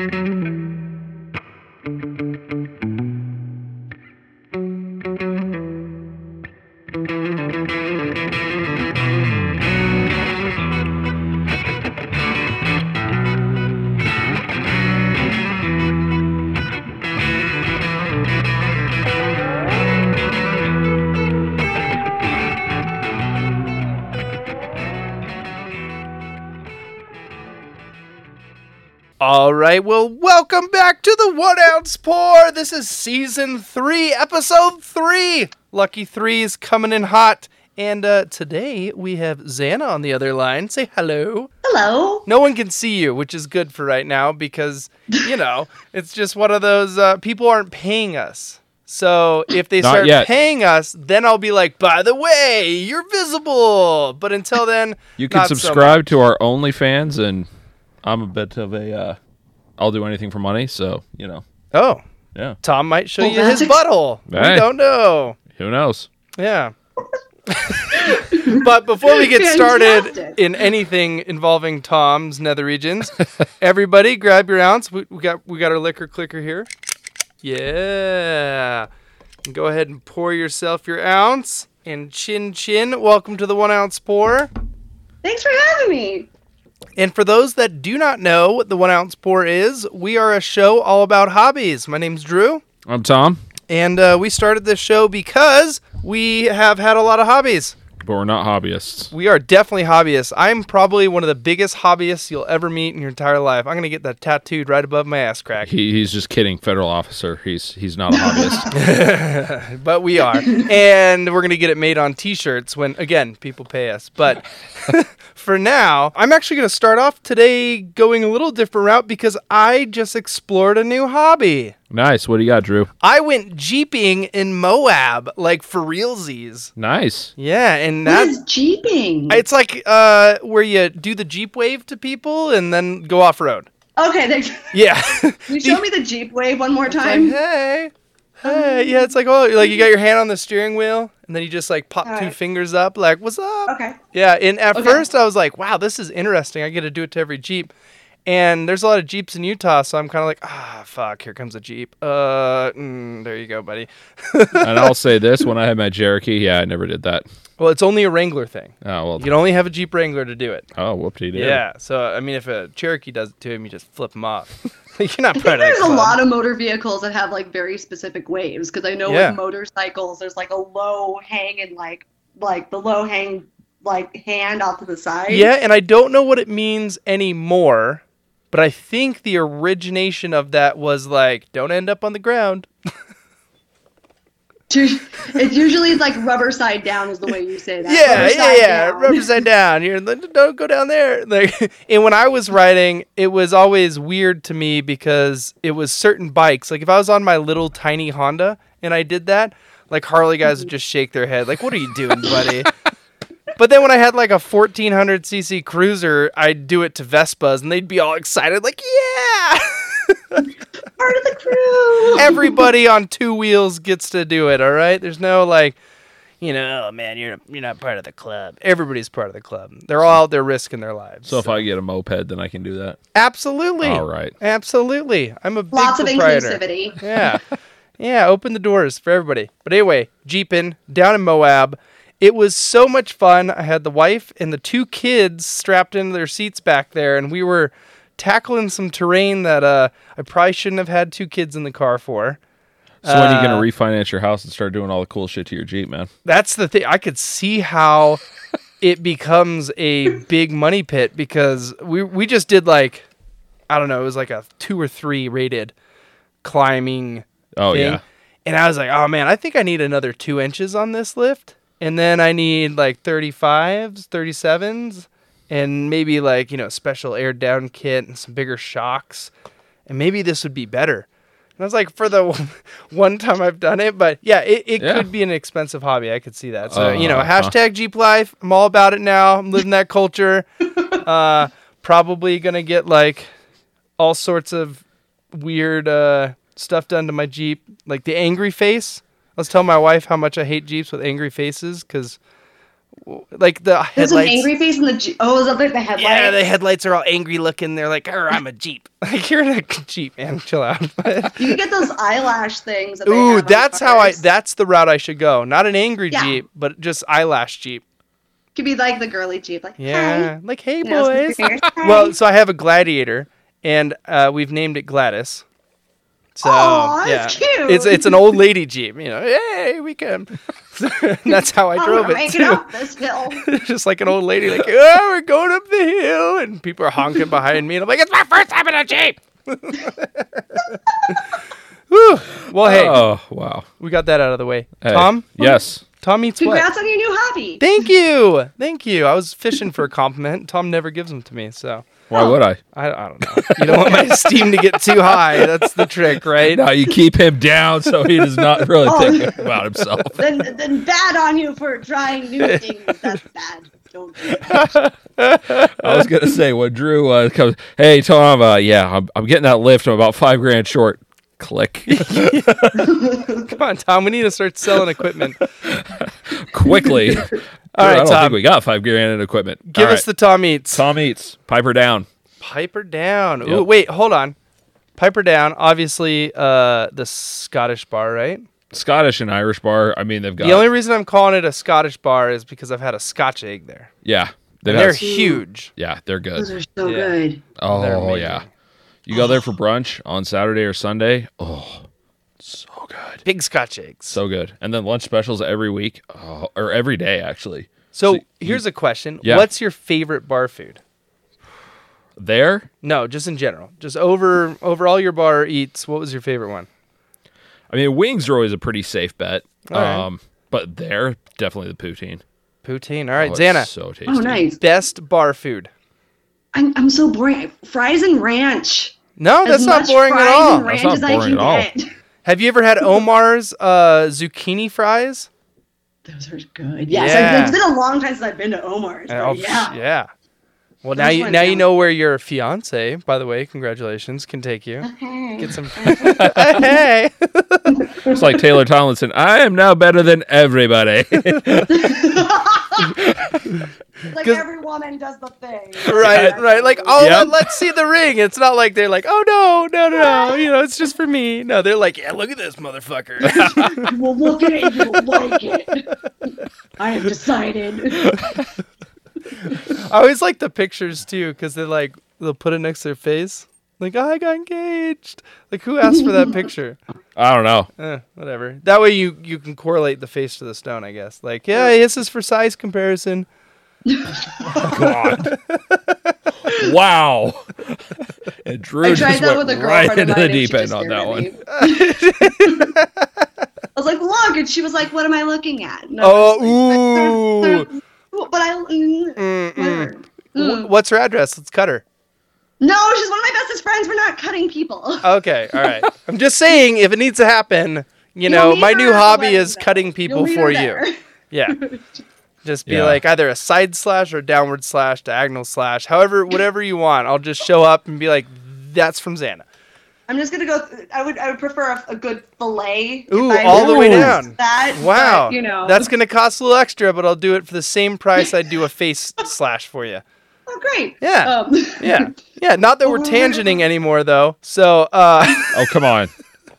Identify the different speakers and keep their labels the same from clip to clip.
Speaker 1: All right, well, welcome back to the One Ounce Pour. This is season three, episode three. Lucky Three is coming in hot. And uh, today we have Zana on the other line. Say hello.
Speaker 2: Hello.
Speaker 1: No one can see you, which is good for right now because, you know, it's just one of those uh, people aren't paying us. So if they
Speaker 3: Not
Speaker 1: start
Speaker 3: yet.
Speaker 1: paying us, then I'll be like, by the way, you're visible. But until then,
Speaker 3: You can
Speaker 1: not so
Speaker 3: subscribe to our OnlyFans, and I'm a bit of a. Uh, I'll do anything for money, so you know.
Speaker 1: Oh,
Speaker 3: Yeah.
Speaker 1: Tom might show
Speaker 2: Well,
Speaker 1: you his
Speaker 2: that's ex-
Speaker 1: butthole. We don't know.
Speaker 3: Who knows?
Speaker 1: Yeah. but before we get started in anything involving Tom's nether regions, everybody grab your ounce. We, we got we got our liquor clicker here. Yeah. Go ahead and pour yourself your ounce. And chin chin, welcome to the one ounce pour.
Speaker 2: Thanks for having me.
Speaker 1: And for those that do not know what the one ounce pour is, we are a show all about hobbies. My name's Drew.
Speaker 3: I'm Tom,
Speaker 1: And uh, we started this show because we have had a lot of hobbies.
Speaker 3: but we're not hobbyists.
Speaker 1: We are definitely hobbyists. I'm probably one of the biggest hobbyists you'll ever meet in your entire life. I'm gonna get that tattooed right above my ass crack.
Speaker 3: He, he's just kidding, federal officer. He's he's not a hobbyist.
Speaker 1: But we are. and we're gonna get it made on t-shirts when again people pay us. But for now, I'm actually gonna start off today going a little different route because I just explored a new hobby.
Speaker 3: nice. What do you got, Drew?
Speaker 1: I went jeeping in Moab, like for realsies.
Speaker 3: Nice.
Speaker 1: Yeah, and
Speaker 2: What
Speaker 1: that
Speaker 2: is jeeping?
Speaker 1: it's like uh where you do the jeep wave to people and then go off road.
Speaker 2: okay, thanks.
Speaker 1: Yeah.
Speaker 2: Can you show me the Jeep wave one more
Speaker 1: It's like,
Speaker 2: time?
Speaker 1: hey, hey, yeah. It's like oh, like you got your hand on the steering wheel, and then you just like pop two
Speaker 2: Alright.
Speaker 1: fingers up, like what's up?
Speaker 2: Okay.
Speaker 1: Yeah. And at
Speaker 2: Okay.
Speaker 1: first I was like, wow, this is interesting. I get to do it to every Jeep. And there's a lot of Jeeps in Utah, so I'm kind of like, ah, fuck, here comes a Jeep. Uh, mm, there you go, buddy.
Speaker 3: And I'll say this: when I had my Cherokee, yeah, I never did that.
Speaker 1: Well, it's only a Wrangler thing.
Speaker 3: Oh well.
Speaker 1: You can only have a Jeep Wrangler to do it.
Speaker 3: Oh, whoopty did.
Speaker 1: Yeah. So I mean, if a Cherokee does it to him, you just flip him off. You're not
Speaker 2: I think there's a lot of motor vehicles that have like very specific waves because I know
Speaker 1: Yeah.
Speaker 2: with motorcycles there's like a low hang and like like the low hang like hand off to the side.
Speaker 1: Yeah, and I don't know what it means anymore, but I think the origination of that was like, don't end up on the ground.
Speaker 2: It's usually like rubber side down is the way you say that.
Speaker 1: yeah,
Speaker 2: Rubber
Speaker 1: yeah, yeah.
Speaker 2: down.
Speaker 1: Rubber side down. You're don't go down there. Like, and when I was riding, it was always weird to me because it was certain bikes. Like if I was on my little tiny Honda and I did that, like Harley guys would just shake their head, like, "What are you doing, buddy?" But then when I had like a 1400 cc cruiser, I'd do it to Vespas and they'd be all excited, like, yeah!
Speaker 2: Part of the crew.
Speaker 1: Everybody on two wheels gets to do it, all right? There's no like, you know, oh man, you're you're not part of the club. Everybody's part of the club. They're all out there risking their lives.
Speaker 3: So if I get a moped, then I can do that.
Speaker 1: Absolutely.
Speaker 3: All right.
Speaker 1: Absolutely. I'm a big
Speaker 2: Lots of
Speaker 1: proprietor.
Speaker 2: inclusivity.
Speaker 1: Yeah. yeah, open the doors for everybody. But anyway, Jeeping down in Moab. It was so much fun. I had the wife and the two kids strapped into their seats back there, and we were tackling some terrain that uh, I probably shouldn't have had two kids in the car for.
Speaker 3: So when are you
Speaker 1: Uh,
Speaker 3: gonna refinance your house and start doing all the cool shit to your Jeep, man?
Speaker 1: That's the thing. I could see how it becomes a big money pit because we we just did like I don't know, it was like a two or three rated climbing
Speaker 3: Oh
Speaker 1: thing.
Speaker 3: yeah.
Speaker 1: And I was like, oh man, I think I need another two inches on this lift. And then I need like 35s, 37s, and maybe like, you know, special air down kit and some bigger shocks. And maybe this would be better. And I was like, for the one time I've done it, but yeah, it, it
Speaker 3: Yeah.
Speaker 1: could be an expensive hobby. I could see that. So, you know,
Speaker 3: Uh-huh.
Speaker 1: hashtag Jeep Life. I'm all about it now. I'm living that culture. uh, probably going to get like all sorts of weird uh, stuff done to my Jeep, like the angry face. I was tell my wife how much I hate Jeeps with angry faces because Like the
Speaker 2: There's an angry face in the. Jeep. Oh, is that like the headlights?
Speaker 1: yeah, the headlights are all angry looking. They're like, "Arr, I'm a Jeep. Like you're in a Jeep, man. Chill out.
Speaker 2: You can get those eyelash things. That
Speaker 1: Ooh, that's how I. That's the route I should go. Not an angry
Speaker 2: Yeah.
Speaker 1: Jeep, but just eyelash Jeep.
Speaker 2: Could be like the girly Jeep, like
Speaker 1: Yeah, like hey boys. Well, so I have a gladiator, and uh, we've named it Gladys. So
Speaker 2: Aw,
Speaker 1: yeah,
Speaker 2: that's cute.
Speaker 1: it's it's an old lady Jeep. You know, hey, we can. that's how I
Speaker 2: I'm
Speaker 1: drove
Speaker 2: gonna
Speaker 1: it too.
Speaker 2: up this hill.
Speaker 1: just like an old lady, like, oh, we're going up the hill, and people are honking behind me, and I'm like, it's my first time in a Jeep. Whew. Well, hey,
Speaker 3: Oh wow.
Speaker 1: we got that out of the way.
Speaker 3: Hey,
Speaker 1: Tom,
Speaker 3: Yes.
Speaker 1: Tom eats what?
Speaker 2: Congrats on your new hobby.
Speaker 1: Thank you, thank you. I was fishing for a compliment. Tom never gives them to me, so
Speaker 3: Why would I?
Speaker 1: I, I don't know. You don't want my esteem to get too high. That's the trick, right?
Speaker 3: No, you keep him down so he does not really
Speaker 2: Oh.
Speaker 3: think about himself.
Speaker 2: then, then bad on you for trying new things. That's bad. Don't do that.
Speaker 3: I was gonna say when Drew uh, comes, hey Tom, uh, yeah, I'm, I'm getting that lift. I'm about five grand short. Click
Speaker 1: Come on, Tom. We need to start selling equipment.
Speaker 3: quickly.
Speaker 1: All
Speaker 3: I
Speaker 1: right,
Speaker 3: don't
Speaker 1: Tom.
Speaker 3: think we got five grand in equipment.
Speaker 1: Give
Speaker 3: All
Speaker 1: us
Speaker 3: right.
Speaker 1: the Tom eats.
Speaker 3: Tom eats. Piper down.
Speaker 1: Piper down. Ooh,
Speaker 3: Yep.
Speaker 1: wait, hold on. Piper down. Obviously, uh, the Scottish bar, right?
Speaker 3: Scottish and Irish bar. I mean, they've got
Speaker 1: The only reason I'm calling it a Scottish bar is because I've had a Scotch egg there.
Speaker 3: yeah. They've
Speaker 1: And they're
Speaker 3: had,
Speaker 1: huge.
Speaker 3: yeah, they're good.
Speaker 2: Those are so
Speaker 1: Yeah.
Speaker 2: good.
Speaker 3: Oh
Speaker 1: amazing.
Speaker 3: yeah. You go there for brunch on Saturday or Sunday. Oh, so good.
Speaker 1: Big Scotch eggs.
Speaker 3: So good. And then lunch specials every week. Oh, or every day actually.
Speaker 1: So,
Speaker 3: So
Speaker 1: here's a question.
Speaker 3: Yeah.
Speaker 1: What's your favorite bar food?
Speaker 3: There,
Speaker 1: No, just in general. Just over over all your bar eats, what was your favorite one?
Speaker 3: I mean, wings are always a pretty safe bet.
Speaker 1: All right.
Speaker 3: Um, but there, definitely the poutine.
Speaker 1: Poutine. All right,
Speaker 3: Oh, it's
Speaker 1: Zana.
Speaker 3: So tasty.
Speaker 2: Oh, nice.
Speaker 1: Best bar food.
Speaker 2: I'm, I'm so boring. Fries and ranch.
Speaker 1: No,
Speaker 2: As
Speaker 1: that's not boring
Speaker 2: fries
Speaker 1: at all.
Speaker 2: And ranch
Speaker 3: not
Speaker 2: as I
Speaker 3: boring
Speaker 2: can
Speaker 3: at all.
Speaker 2: get.
Speaker 1: Have you ever had Omar's uh, zucchini fries?
Speaker 2: Those are good. Yes,
Speaker 1: Yeah.
Speaker 2: I've, it's been a long time since I've been to Omar's.
Speaker 1: Oh,
Speaker 2: yeah.
Speaker 1: yeah. Well, now
Speaker 2: Those
Speaker 1: you
Speaker 2: ones
Speaker 1: now you know where your fiance, by the way, congratulations, can take you.
Speaker 2: Okay.
Speaker 1: Get some. hey.
Speaker 3: It's like Taylor Tomlinson. I am now better than everybody.
Speaker 2: Like
Speaker 1: 'Cause-
Speaker 2: every woman does the thing.
Speaker 1: Right, right. Like, oh,
Speaker 3: Yep.
Speaker 1: let, us see the ring. It's not like they're like, oh no, no, no, no. You know, it's just for me. No, they're like, yeah, look at this motherfucker.
Speaker 2: You will look at it, you will like it. I have decided.
Speaker 1: I always like the pictures too, because they're like, they'll put it next to their face. Like, oh, I got engaged. Like, who asked for that picture?
Speaker 3: I don't know.
Speaker 1: Eh, whatever. That way you you can correlate the face to the stone, I guess. Like, yeah, this is for size comparison.
Speaker 3: God. wow. And Drew
Speaker 2: I tried
Speaker 3: just
Speaker 2: that
Speaker 3: went
Speaker 2: with a
Speaker 3: right
Speaker 2: girlfriend
Speaker 3: into
Speaker 2: of
Speaker 3: the deep end on that one.
Speaker 2: I was like, look, and she was like, what am I looking at? And
Speaker 1: Oh,
Speaker 2: like,
Speaker 1: ooh.
Speaker 2: But I. Mm, Mm.
Speaker 1: What's her address? Let's cut her.
Speaker 2: No, she's one of my bestest friends. We're not cutting people.
Speaker 1: Okay, all right. I'm just saying, if it needs to happen, you
Speaker 2: You'll
Speaker 1: know, my new hobby is cutting people for you. Yeah. Just be
Speaker 3: Yeah.
Speaker 1: like either a side slash or downward slash, diagonal slash, however, whatever you want. I'll just show up and be like, that's from Zana.
Speaker 2: I'm just gonna go. Th- I would. I would prefer a, a good fillet.
Speaker 1: Ooh, all the way down.
Speaker 2: That.
Speaker 1: Wow.
Speaker 2: but, you know.
Speaker 1: That's going to cost a little extra, but I'll do it for the same price I'd do a face slash for you.
Speaker 2: Oh, great.
Speaker 1: Yeah.
Speaker 2: Um,
Speaker 1: Yeah. Yeah. Not that we're tangenting anymore, though. So, uh,
Speaker 3: Oh, come on.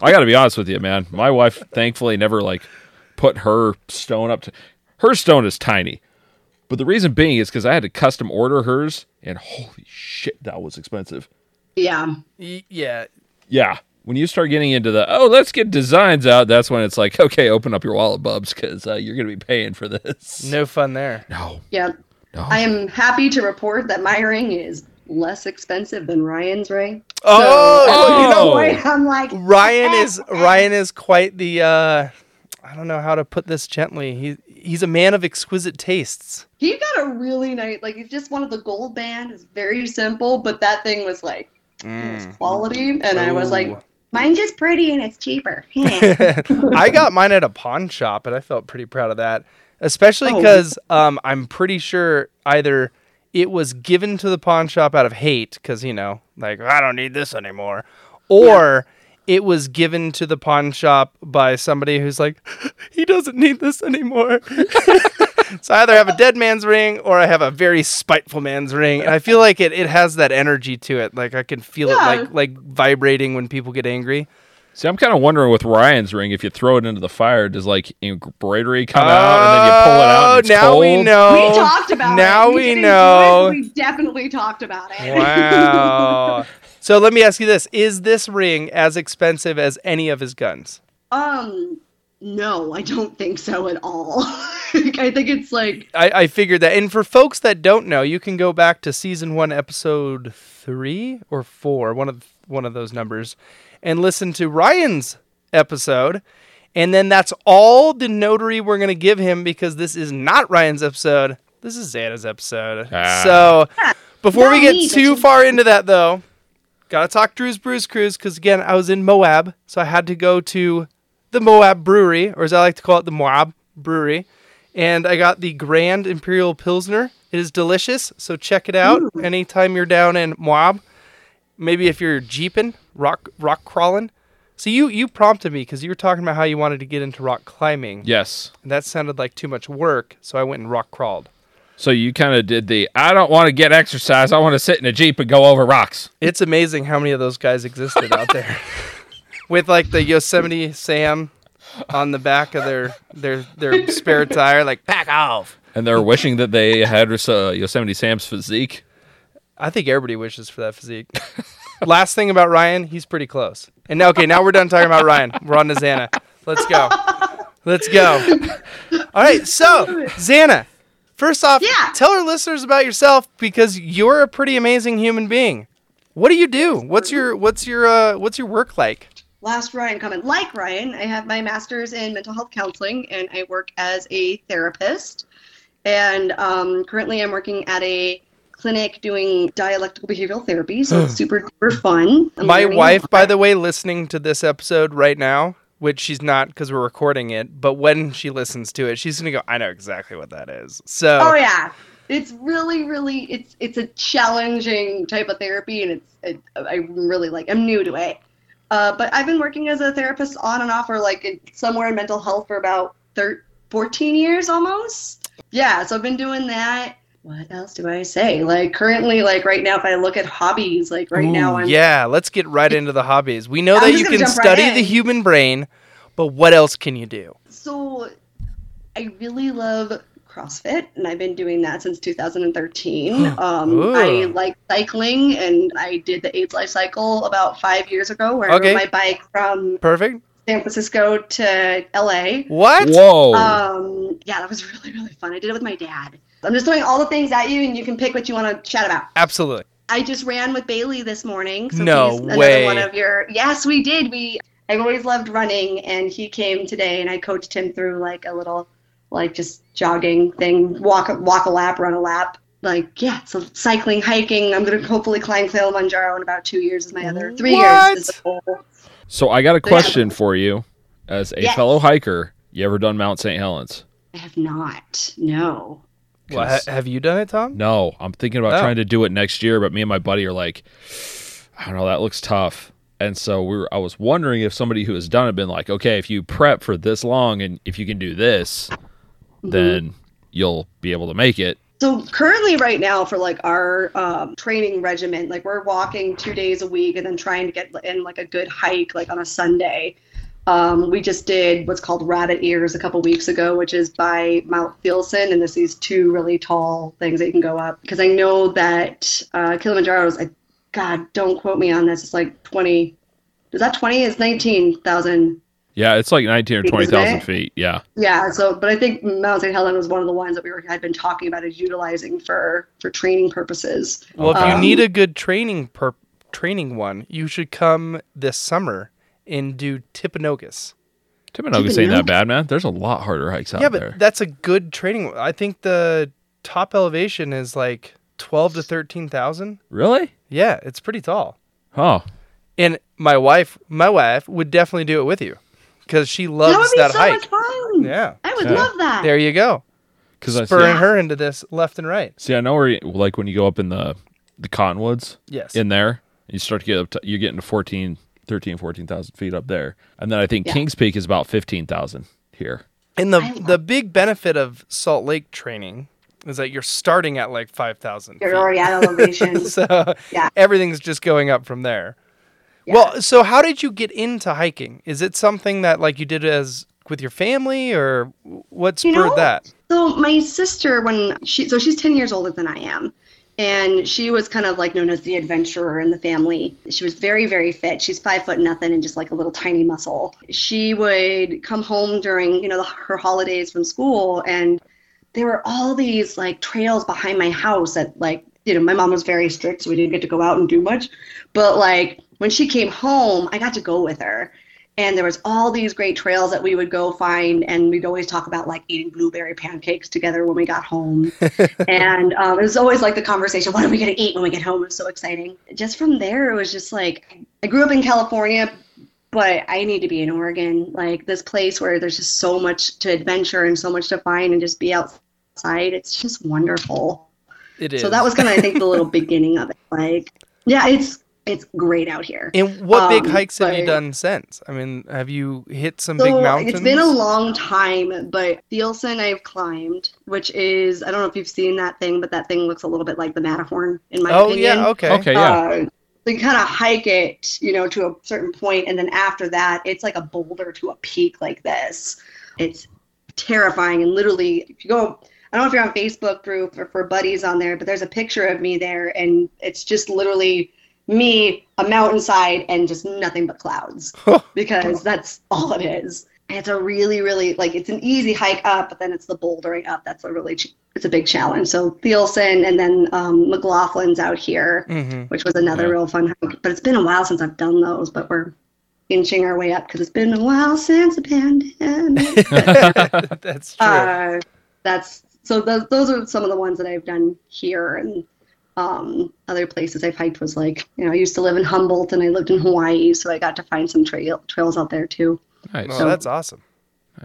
Speaker 3: I got to be honest with you, man. My wife thankfully never like put her stone up to her stone is tiny. But the reason being is because I had to custom order hers, and holy shit, that was expensive.
Speaker 2: yeah.
Speaker 1: y- yeah.
Speaker 3: Yeah. When you start getting into the, oh, let's get designs out, that's when it's like, okay, open up your wallet, bubs, because uh, you're going to be paying for this.
Speaker 1: No fun there.
Speaker 3: No.
Speaker 2: Yeah.
Speaker 3: No.
Speaker 2: I am happy to report that my ring is less expensive than Ryan's ring.
Speaker 1: Oh,
Speaker 2: So,
Speaker 1: you know,
Speaker 3: Oh.
Speaker 2: I'm like
Speaker 1: Ryan is Ryan is quite the uh I don't know how to put this gently. He he's a man of exquisite tastes.
Speaker 2: He got a really nice, like he's just one of the gold band. It's very simple, but that thing was like it was quality, and I was like, mine's just pretty and it's cheaper.
Speaker 1: I got mine at a pawn shop and I felt pretty proud of that. Especially
Speaker 2: Oh.
Speaker 1: because um, I'm pretty sure either it was given to the pawn shop out of hate, because, you know, like, I don't need this anymore, or it was given to the pawn shop by somebody who's like, he doesn't need this anymore. So I either have a dead man's ring or I have a very spiteful man's ring. And I feel like it, it has that energy to it. Like I can feel
Speaker 2: Yeah.
Speaker 1: it like like vibrating when people get angry.
Speaker 3: See, I'm kind of wondering with Ryan's ring, if you throw it into the fire, does like embroidery come out and then you pull it out and it's
Speaker 1: Oh, now we know.
Speaker 2: we talked about
Speaker 1: now
Speaker 2: it.
Speaker 1: we
Speaker 2: didn't
Speaker 1: know.
Speaker 2: do it, we definitely talked about it.
Speaker 1: Wow. so let me ask you this: Is this ring as expensive as any of his guns?
Speaker 2: um, no, I don't think so at all. I think it's like
Speaker 1: I, I figured that. And for folks that don't know, you can go back to season one, episode three or four, one of one of those numbers, and listen to Ryan's episode. And then that's all the notary we're gonna give him because this is not Ryan's episode. This is Zana's episode.
Speaker 3: Ah.
Speaker 1: So before we get
Speaker 2: me,
Speaker 1: too far into that though, gotta talk Drew's Brews Cruise because again I was in Moab, so I had to go to the Moab Brewery, or as I like to call it, the Moab Brewery, and I got the Grand Imperial Pilsner. It is delicious, so check it out anytime you're down in Moab. Maybe if you're jeeping, rock rock crawling. So you you prompted me because you were talking about how you wanted to get into rock climbing.
Speaker 3: Yes.
Speaker 1: And that sounded like too much work, so I went and rock crawled.
Speaker 3: So you kind of did the I don't want to get exercise. I want to sit in a Jeep and go over rocks.
Speaker 1: It's amazing how many of those guys existed out there. With like the Yosemite Sam on the back of their their their spare tire, like back off.
Speaker 3: And they're wishing that they had uh, Yosemite Sam's physique.
Speaker 1: I think everybody wishes for that physique. Last thing about Ryan, he's pretty close. And now, okay, now we're done talking about Ryan. We're on to Zana. Let's go. Let's go. All right, so Zana, first off,
Speaker 2: Yeah.
Speaker 1: tell our listeners about yourself because you're a pretty amazing human being. What do you do? What's your what's your uh, what's your work like?
Speaker 2: last Ryan comment. Like Ryan, I have my master's in mental health counseling and I work as a therapist. And um, currently I'm working at a clinic doing dialectical behavioral therapy, so it's super duper fun. I'm
Speaker 1: My wife, by the way, listening to this episode right now, which she's not because we're recording it, but when she listens to it, she's gonna go, "I know exactly what that is." So,
Speaker 2: Oh yeah, it's really, really, it's it's a challenging type of therapy, and it's it, I really like. I'm new to it, uh, but I've been working as a therapist on and off, or like in, somewhere in mental health for about thir- 14 years almost. Yeah, so I've been doing that. What else do I say? Like currently, like right now, if I look at hobbies, like right now, I'm
Speaker 1: yeah, let's get right into the hobbies. We know
Speaker 2: I'm
Speaker 1: that you can
Speaker 2: jump right
Speaker 1: study the human brain, but what else can you do?
Speaker 2: So I really love CrossFit, and I've been doing that since 2013. Um, I like cycling, and I did the AIDS life cycle about five years ago, where
Speaker 1: Okay.
Speaker 2: I rode my bike from
Speaker 1: Perfect.
Speaker 2: San Francisco to LA.
Speaker 1: What?
Speaker 3: Whoa.
Speaker 2: Um, yeah, that was really, really fun. I did it with my dad. I'm just throwing all the things at you, and you can pick what you want to chat about.
Speaker 1: Absolutely.
Speaker 2: I just ran with Bailey this morning. So
Speaker 1: No
Speaker 2: he's
Speaker 1: way.
Speaker 2: one of your Yes, we did. We I've always loved running and he came today and I coached him through like a little like just jogging thing, walk walk a lap, run a lap. Like, yeah, so cycling, hiking. I'm gonna hopefully climb Kilimanjaro in about two years is my other three
Speaker 1: What?
Speaker 2: years is
Speaker 3: so I got a
Speaker 2: Yeah.
Speaker 3: question for you. As a
Speaker 2: Yes.
Speaker 3: fellow hiker, you ever done Mount St. Helens?
Speaker 2: I have not. No.
Speaker 1: Well, ha- have you done it, Tom?
Speaker 3: No, I'm thinking about
Speaker 1: Oh.
Speaker 3: trying to do it next year, but me and my buddy are like, I don't know, that looks tough. And so we were, I was wondering if somebody who has done it been like, okay, if you prep for this long and if you can do this,
Speaker 2: Mm-hmm.
Speaker 3: then you'll be able to make it.
Speaker 2: So currently, right now, for like our um, training regimen, like we're walking two days a week and then trying to get in like a good hike, like on a Sunday. Um, we just did what's called Rabbit Ears a couple weeks ago, which is by Mount Thielsen, and there's these two really tall things that you can go up. Because I know that uh, Kilimanjaro is, I, God, don't quote me on this. It's like 20. Is that 20? It's 19,000
Speaker 3: Yeah, it's like 19 or
Speaker 2: Isn't
Speaker 3: 20,000 feet. Yeah.
Speaker 2: yeah, so but I think Mount St. Helens was one of the ones that we were had been talking about as utilizing for for training purposes.
Speaker 1: Well, if you
Speaker 2: Um,
Speaker 1: need a good training per training one, you should come this summer and do Timpanogos.
Speaker 3: Timpanogos ain't that bad, man. There's a lot harder hikes out there.
Speaker 1: yeah, but
Speaker 3: there.
Speaker 1: that's a good training. I think the top elevation is like twelve to thirteen thousand.
Speaker 3: really?
Speaker 1: Yeah, it's pretty tall.
Speaker 3: Oh,
Speaker 1: And my wife, my wife would definitely do it with you because she loves
Speaker 2: that would be
Speaker 1: that
Speaker 2: so
Speaker 1: hike.
Speaker 2: much fun.
Speaker 1: Yeah,
Speaker 2: I would
Speaker 3: Yeah.
Speaker 2: love that.
Speaker 1: there you go.
Speaker 3: because I
Speaker 1: Spurring
Speaker 3: see,
Speaker 1: her into this left and right.
Speaker 3: see, I know where, you, like when you go up in the the cottonwoods
Speaker 1: Yes.
Speaker 3: in there, you start to get up to, you're getting to 14, 13, 14,000 feet up there. And then I think
Speaker 2: Yeah.
Speaker 3: Kings Peak is about 15,000 here.
Speaker 1: And the the big benefit of Salt Lake training is that you're starting at like five thousand.
Speaker 2: You're already at elevation.
Speaker 1: so
Speaker 2: Yeah.
Speaker 1: everything's just going up from there.
Speaker 2: Yeah.
Speaker 1: Well, so how did you get into hiking? Is it something that like you did as with your family, or what spurred
Speaker 2: You know,
Speaker 1: that?
Speaker 2: So my sister, when she, so she's 10 years older than I am. And she was kind of like known as the adventurer in the family. She was very, very fit. She's five foot nothing and just like a little tiny muscle. She would come home during, you know, the, her holidays from school, and there were all these like trails behind my house that like, you know, my mom was very strict, so we didn't get to go out and do much. But like when she came home, I got to go with her and there was all these great trails that we would go find and we'd always talk about like eating blueberry pancakes together when we got home. And um, it was always like the conversation what are we going to eat when we get home? It was so exciting. Just from there it was just like i grew up in california but i need to be in oregon. Like this place where there's just so much to adventure and so much to find and just be outside it's just wonderful.
Speaker 1: It is.
Speaker 2: so that was kind of i think the little beginning of it. Like yeah it's it's great out here
Speaker 1: And what big
Speaker 2: um,
Speaker 1: hikes have you done since? I mean, have you hit some
Speaker 2: So
Speaker 1: big mountains?
Speaker 2: it's been a long time, but Thielsen I've climbed, which is I don't know if you've seen that thing, but that thing looks a little bit like the Matterhorn in my
Speaker 1: oh
Speaker 2: opinion.
Speaker 1: Oh yeah, okay.
Speaker 3: Okay, yeah.
Speaker 2: Uh, so you kind of hike it, you know, to a certain point, and then after that, it's like a boulder to a peak like this. It's terrifying, and literally, if you go, I don't know if you're on Facebook group or for buddies on there, but there's a picture of me there, and it's just literally me, a mountainside, and just nothing but clouds because that's all it is. And it's a really, really like it's an easy hike up, but then it's the bouldering up that's a really ch- it's a big challenge. So Thielsen and then um, McLoughlin's out here,
Speaker 1: hmm
Speaker 2: which was another
Speaker 3: Yeah.
Speaker 2: real fun hike. But it's been a while since I've done those, but we're inching our way up because it's been a while since the pandemic.
Speaker 1: That's true.
Speaker 2: uh, that's so those those are some of the ones that I've done here and um, other places I've hiked was like you know I used to live in Humboldt and I lived in Hawaii, so I got to find some trail trails out there too.
Speaker 3: Nice.
Speaker 1: oh,
Speaker 2: so-
Speaker 1: that's awesome.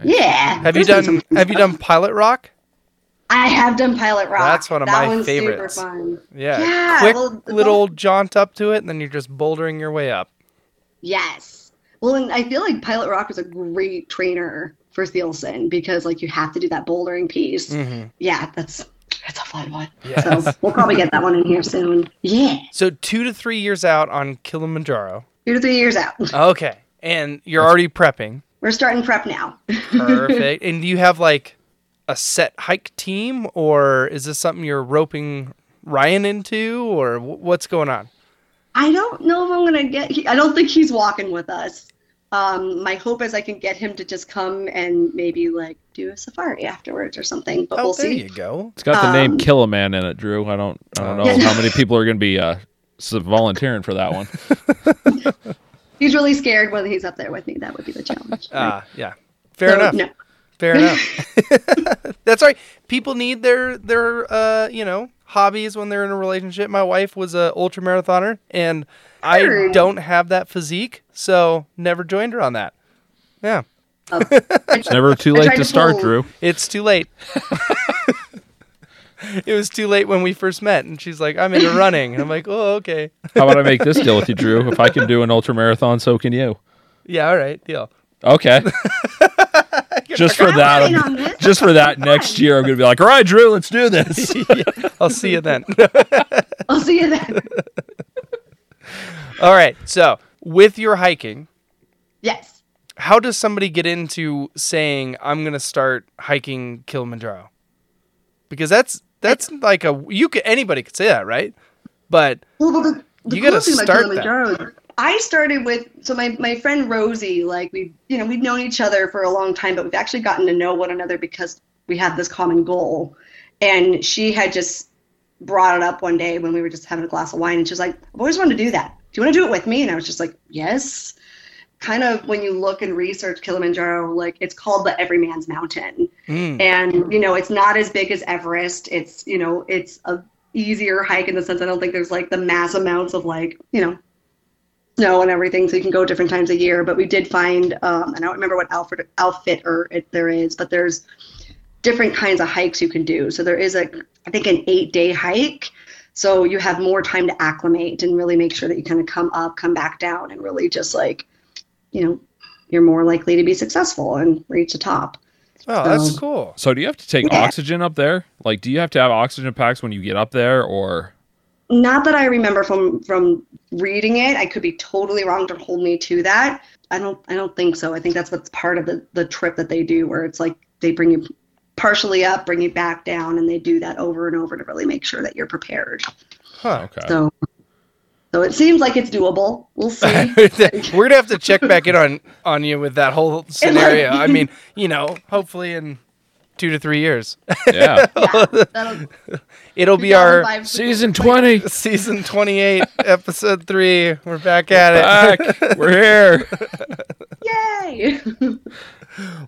Speaker 2: Yeah.
Speaker 1: Have you done
Speaker 2: some-
Speaker 1: Have you done Pilot Rock?
Speaker 2: I have done Pilot Rock.
Speaker 1: That's one of
Speaker 2: that
Speaker 1: my
Speaker 2: one's
Speaker 1: favorites.
Speaker 2: Super fun.
Speaker 1: Yeah.
Speaker 2: Yeah,
Speaker 1: Quick
Speaker 2: well, the-
Speaker 1: little jaunt up to it, and then you're just bouldering your way up.
Speaker 2: Yes. Well, and I feel like Pilot Rock is a great trainer for Thielsen because like you have to do that bouldering piece.
Speaker 1: hmm
Speaker 2: Yeah, that's that's a fun one.
Speaker 1: Yes.
Speaker 2: So we'll probably get that one in here soon. Yeah.
Speaker 1: So two to three years out on Kilimanjaro.
Speaker 2: Two to three years out.
Speaker 1: Okay, and you're already prepping.
Speaker 2: We're starting prep now.
Speaker 1: Perfect. and do you have like a set hike team, or is this something you're roping Ryan into, or what's going on?
Speaker 2: I don't know if I'm gonna get. I don't think he's walking with us. Um, my hope is I can get him to just come and maybe like do a safari afterwards or something. But
Speaker 1: Oh,
Speaker 2: we'll
Speaker 1: there
Speaker 2: see.
Speaker 1: you go.
Speaker 3: It's got the name
Speaker 2: Um,
Speaker 3: Kill a Man in it, Drew. I don't I don't know
Speaker 2: Yeah.
Speaker 3: how many people are going to be uh, volunteering for that one.
Speaker 2: He's really scared when he's up there with me. That would be the challenge.
Speaker 1: Ah, yeah. Fair
Speaker 2: So,
Speaker 1: enough.
Speaker 2: No.
Speaker 1: Fair enough. That's right. People need their their uh, you know, hobbies when they're in a relationship. My wife was a ultra marathoner and I don't have that physique, so never joined her on that. Yeah.
Speaker 3: It's never too late to
Speaker 2: to
Speaker 3: start, Drew.
Speaker 1: It's too late. it was too late when we first met and she's like, I'm into running. And I'm like, Oh, okay.
Speaker 3: How about I make this deal with you, Drew? If I can do an ultra marathon, so can you.
Speaker 1: Yeah, all right, deal.
Speaker 3: Okay. Just for that,
Speaker 2: on this.
Speaker 3: just for that next year, I'm gonna be like, all right, Drew, let's do this.
Speaker 1: I'll see you then.
Speaker 2: I'll see you then.
Speaker 1: all right. So with your hiking,
Speaker 2: yes.
Speaker 1: how does somebody get into saying I'm gonna start hiking Kilimanjaro? Because that's that's like a you could anybody could say that, right? But
Speaker 2: Well, the, the
Speaker 1: You gotta
Speaker 2: cool thing about
Speaker 1: start that.
Speaker 2: I started with so my my friend Rosie, like we you know we've known each other for a long time, but we've actually gotten to know one another because we have this common goal. And she had just brought it up one day when we were just having a glass of wine, and she was like, "I've always wanted to do that. Do you want to do it with me?" And I was just like, "Yes." Kind of when you look and research Kilimanjaro, like it's called the Everyman's Mountain
Speaker 1: mm,
Speaker 2: and you know it's not as big as everest it's you know it's a easier hike in the sense i don't think there's like the mass amounts of like you know snow and everything so you can go different times a year but we did find um, and i don't remember what outfit outfit or it there is but there's different kinds of hikes you can do so there is a i think an eight day hike so you have more time to acclimate and really make sure that you kind of come up come back down and really just like you know you're more likely to be successful and reach the top
Speaker 1: Oh, that's
Speaker 2: So-
Speaker 1: cool.
Speaker 3: So do you have to take
Speaker 2: Yeah.
Speaker 3: oxygen up there? Like, do you have to have oxygen packs when you get up there, or
Speaker 2: Not that I remember from from reading it. I could be totally wrong. Don't hold me to that. I don't. I don't think so. I think that's what's part of the the trip that they do, where it's like they bring you partially up, bring you back down, and they do that over and over to really make sure that you're prepared.
Speaker 1: Huh.
Speaker 3: okay?
Speaker 2: So, so it seems like it's doable. We'll see.
Speaker 1: We're gonna have to check back in on on you with that whole scenario. I mean, you know, hopefully in two to three years,
Speaker 3: Yeah,
Speaker 2: yeah,
Speaker 1: it'll be our
Speaker 3: season twenty.
Speaker 1: season twenty eight, episode three. We're back at it.
Speaker 3: Back, we're here.
Speaker 2: Yay!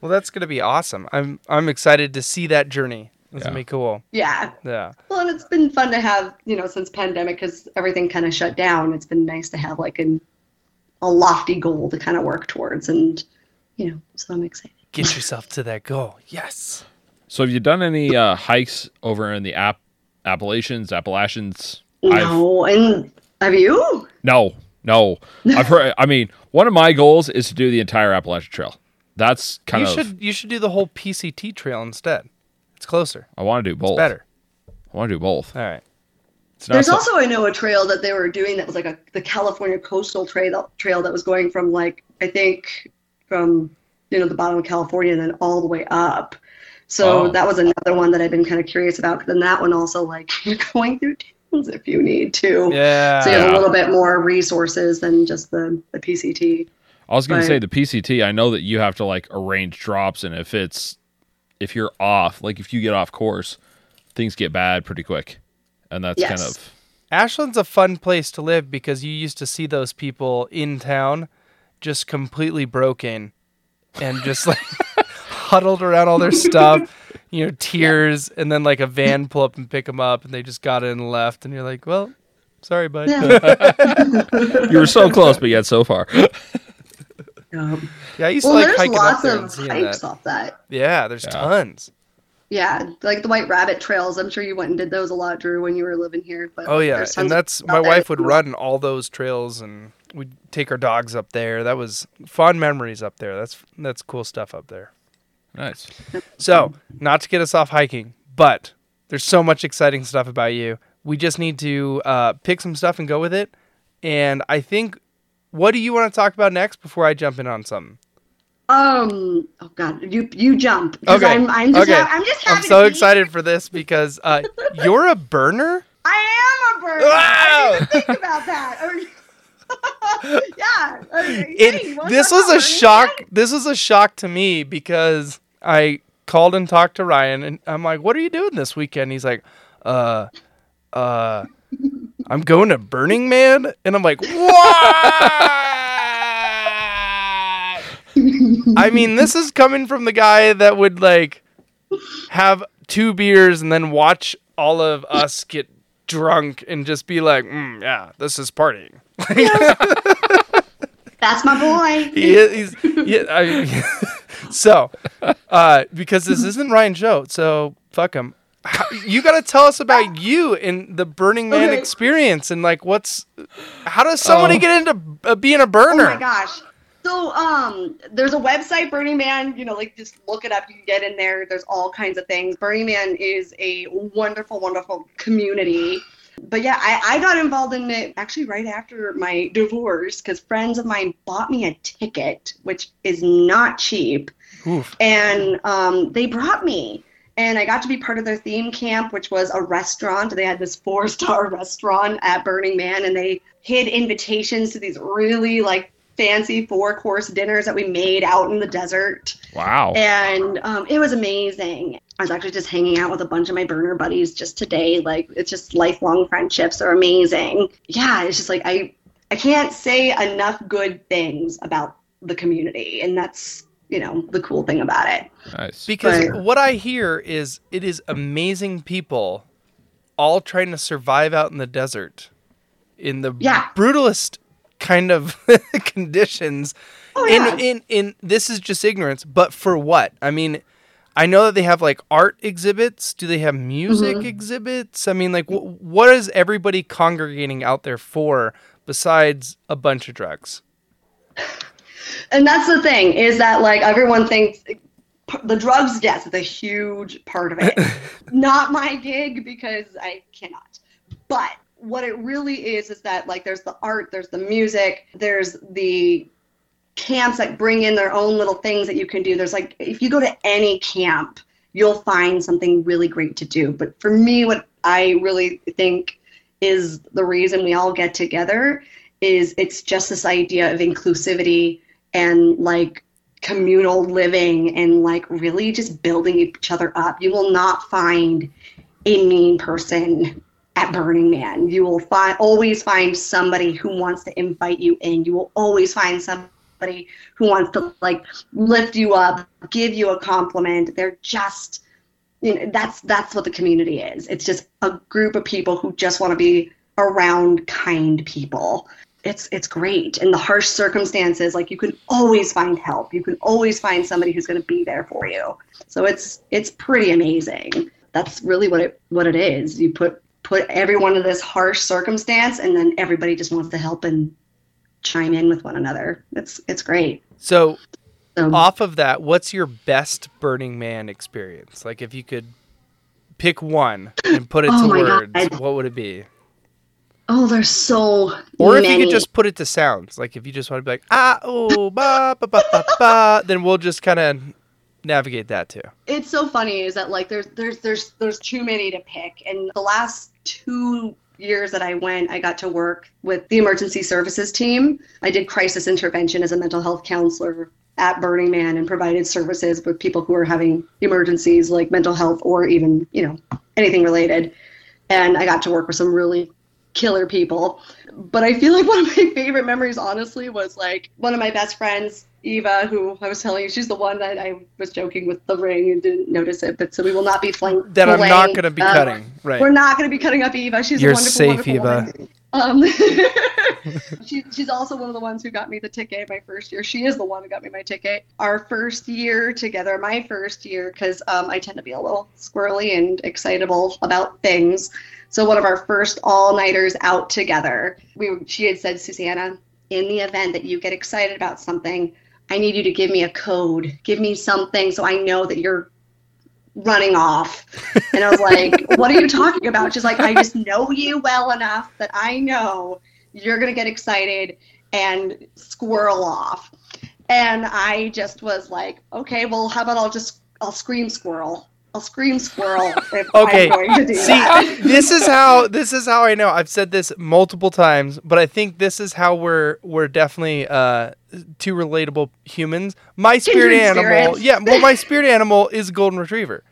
Speaker 1: Well, that's gonna be awesome. I'm I'm excited to see that journey. It's
Speaker 3: Yeah.
Speaker 1: gonna be cool.
Speaker 2: yeah.
Speaker 1: Yeah.
Speaker 2: Well, and it's been fun to have, you know, since pandemic, because everything kind of shut down. It's been nice to have like an, a lofty goal to kind of work towards, and you know, so I'm excited.
Speaker 1: Get yourself to that goal. Yes.
Speaker 3: So have you done any uh, hikes over in the App Appalachians, Appalachians? I've-
Speaker 2: No, and have you?
Speaker 3: No, no. I've heard. I mean, one of my goals is to do the entire Appalachian Trail. That's kind
Speaker 1: you
Speaker 3: of.
Speaker 1: should you should do the whole PCT trail instead. It's closer.
Speaker 3: I want to do both.
Speaker 1: Better.
Speaker 3: I want to do both.
Speaker 1: All right.
Speaker 2: There's
Speaker 3: so-
Speaker 2: also I know a trail that they were doing that was like a the California coastal trail trail that was going from like I think from you know the bottom of California and then all the way up. So
Speaker 3: Oh.
Speaker 2: that was another one that I've been kind of curious about. then that one also like you're going through towns if you need to.
Speaker 1: Yeah.
Speaker 2: So you have
Speaker 3: Yeah.
Speaker 2: a little bit more resources than just the, the PCT.
Speaker 3: I was going to
Speaker 2: Right.
Speaker 3: say the PCT. I know that you have to like arrange drops, and if it's if you're off, like if you get off course, things get bad pretty quick, and that's kind of
Speaker 1: Ashland's a fun place to live because you used to see those people in town just completely broken and just like huddled around all their stuff, you know, tears, and then like a van pull up and pick them up and they just got in and left. And you're like, well, sorry, bud.
Speaker 2: Yeah.
Speaker 3: you were so close, but yet so far.
Speaker 2: Um,
Speaker 1: Yeah, I used
Speaker 2: well,
Speaker 1: to like
Speaker 2: there's
Speaker 1: hiking up
Speaker 2: lots
Speaker 1: there and
Speaker 2: of
Speaker 1: seeing
Speaker 2: hikes
Speaker 1: that.
Speaker 2: off that.
Speaker 1: Yeah, there's
Speaker 3: Yeah.
Speaker 1: tons.
Speaker 2: Yeah, like the White Rabbit trails. I'm sure you went and did those a lot, Drew, when you were living here. But
Speaker 1: Oh yeah,
Speaker 2: tons
Speaker 1: and that's my wife
Speaker 2: that
Speaker 1: would run all those trails, and we'd take our dogs up there. That was fond memories up there. That's that's cool stuff up there.
Speaker 3: Nice.
Speaker 1: So, not to get us off hiking, but there's so much exciting stuff about you. We just need to uh, pick some stuff and go with it. And I think, what do you want to talk about next before I jump in on something?
Speaker 2: Um. Oh God, you you jump. 'cause
Speaker 1: Okay,
Speaker 2: I'm, I'm just
Speaker 1: okay.
Speaker 2: ha- I'm just
Speaker 1: I'm so
Speaker 2: to
Speaker 1: excited for this because uh, you're a burner.
Speaker 2: I am a burner.
Speaker 1: Wow.
Speaker 2: I didn't even think about that. Yeah. okay.
Speaker 1: It,
Speaker 2: Hey,
Speaker 1: this was a shock. This was a shock to me because I called and talked to Ryan, and I'm like, "What are you doing this weekend?" He's like, "Uh, uh, I'm going to Burning Man," and I'm like, "What?" I mean, this is coming from the guy that would like have two beers and then watch all of us get drunk and just be like, mm, "Yeah, this is partying."
Speaker 2: That's my boy.
Speaker 1: he is, he's yeah, I, so uh because this isn't Ryan Joe, so fuck him. How, you got to tell us about you and the Burning Man
Speaker 2: Okay.
Speaker 1: experience and like what's how does somebody
Speaker 3: Oh.
Speaker 1: get into uh, being a burner?
Speaker 2: Oh my gosh. So um there's a website, Burning Man, you know, like just look it up, you can get in there. There's all kinds of things. Burning Man is a wonderful, wonderful community. But yeah, I, I got involved in it actually right after my divorce because friends of mine bought me a ticket, which is not cheap.
Speaker 1: Oof.
Speaker 2: and um, they brought me and i got to be part of their theme camp which was a restaurant they had this four star restaurant at burning man and they hid invitations to these really like fancy four course dinners that we made out in the desert
Speaker 3: Wow.
Speaker 2: and um, it was amazing i was actually just hanging out with a bunch of my burner buddies just today like it's just lifelong friendships are amazing yeah it's just like i i can't say enough good things about the community and that's you know the cool thing about it
Speaker 3: Nice.
Speaker 1: Because
Speaker 2: Right.
Speaker 1: what I hear is it is amazing people all trying to survive out in the desert in the
Speaker 2: Yeah.
Speaker 1: brutalest kind of conditions.
Speaker 2: Oh, yeah.
Speaker 1: In in in this is just ignorance, but for what? I mean, I know that they have like art exhibits. Do they have music
Speaker 2: Mm-hmm.
Speaker 1: exhibits? I mean, like wh- what is everybody congregating out there for besides a bunch of drugs?
Speaker 2: and that's the thing is that like everyone thinks the drugs, yes, it's a huge part of it. Not my gig because I cannot. But what it really is is that like there's the art, there's the music, there's the camps that bring in their own little things that you can do. There's like if you go to any camp, you'll find something really great to do. But for me, what I really think is the reason we all get together is it's just this idea of inclusivity and like communal living and like really just building each other up. You will not find a mean person at Burning Man. You will find always find somebody who wants to invite you in. You will always find somebody who wants to like lift you up, give you a compliment. They're just you know that's that's what the community is. It's just a group of people who just want to be around kind people it's it's great in the harsh circumstances like you can always find help you can always find somebody who's going to be there for you so it's it's pretty amazing that's really what it what it is you put put everyone in this harsh circumstance and then everybody just wants to help and chime in with one another it's it's great
Speaker 1: So,
Speaker 2: so,
Speaker 1: off of that, what's your best Burning Man experience? Like, if you could pick one and put it
Speaker 2: Oh
Speaker 1: to words,
Speaker 2: God.
Speaker 1: what would it be?
Speaker 2: oh there's so
Speaker 1: Or if
Speaker 2: many.
Speaker 1: you could just put it to sounds, like if you just want to be like ah oh ba ba ba ba ba, then we'll just kind of navigate that too.
Speaker 2: it's so funny is that like there's there's there's there's too many to pick and the last two years that i went i got to work with the emergency services team. I did crisis intervention as a mental health counselor at burning man and provided services with people who are having emergencies like mental health or even you know anything related. And i got to work with some really killer people but i feel like one of my favorite memories honestly was like one of my best friends eva who i was telling you she's the one that i was joking with the ring and didn't notice it but so we will not be flying
Speaker 1: That I'm not going to be
Speaker 2: uh,
Speaker 1: cutting. Right.
Speaker 2: we're not going to be cutting up eva she's
Speaker 1: You're
Speaker 2: a wonderful,
Speaker 1: safe,
Speaker 2: wonderful
Speaker 1: Eva.
Speaker 2: woman. Um, she, she's also one of the ones who got me the ticket my first year. She is the one who got me my ticket. Our first year together, my first year, because um, I tend to be a little squirrely and excitable about things. So one of our first all-nighters out together, we she had said, Susanna, in the event that you get excited about something, I need you to give me a code. Give me something so I know that you're running off. And I was like, What are you talking about? She's like, I just know you well enough that I know you're going to get excited and squirrel off. And I just was like, Okay, well, how about I'll just, I'll scream squirrel. I'll scream squirrel if
Speaker 1: Okay,
Speaker 2: I'm going to do
Speaker 1: See,
Speaker 2: that.
Speaker 1: this is how this is how I know. I've said this multiple times, but I think this is how we're we're definitely uh two relatable humans. My spirit
Speaker 2: Kindred
Speaker 1: animal,
Speaker 2: spirits.
Speaker 1: yeah, well, my spirit animal is a golden retriever,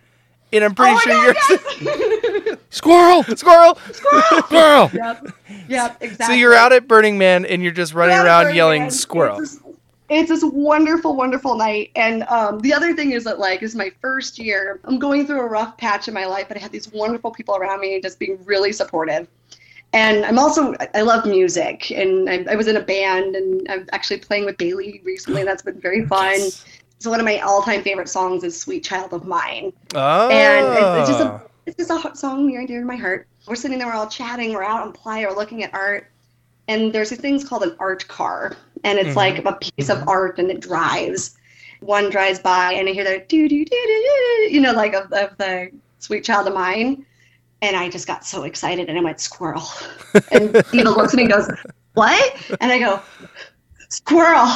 Speaker 1: and I'm pretty
Speaker 2: Oh
Speaker 1: sure you're
Speaker 2: yes!
Speaker 3: Squirrel!
Speaker 1: squirrel.
Speaker 3: Squirrel!
Speaker 2: yep, yep, exactly.
Speaker 1: So you're out at Burning Man and you're just running around
Speaker 2: Burning
Speaker 1: yelling
Speaker 2: Man.
Speaker 1: squirrel.
Speaker 2: It's this, it's this wonderful, wonderful night. And um, the other thing is that, like, is my first year. I'm going through a rough patch in my life, but I had these wonderful people around me just being really supportive. And I'm also, I love music. And I, I was in a band, and I'm actually playing with Bailey recently. That's been very fun. So, one of my all time favorite songs is Sweet Child of Mine.
Speaker 1: Oh,
Speaker 2: And it's, just a it's just a song near and dear to my heart. We're sitting there, we're all chatting, we're out on playa, we're looking at art, and there's these things called an art car, and it's
Speaker 1: Mhm.
Speaker 2: like a piece of art, and it drives. One drives by, and I hear the doo doo doo doo doo, you know, like of, of the sweet child of mine, and I just got so excited, and I went squirrel, and Eva looks at me and goes, "What?" And I go, "Squirrel,"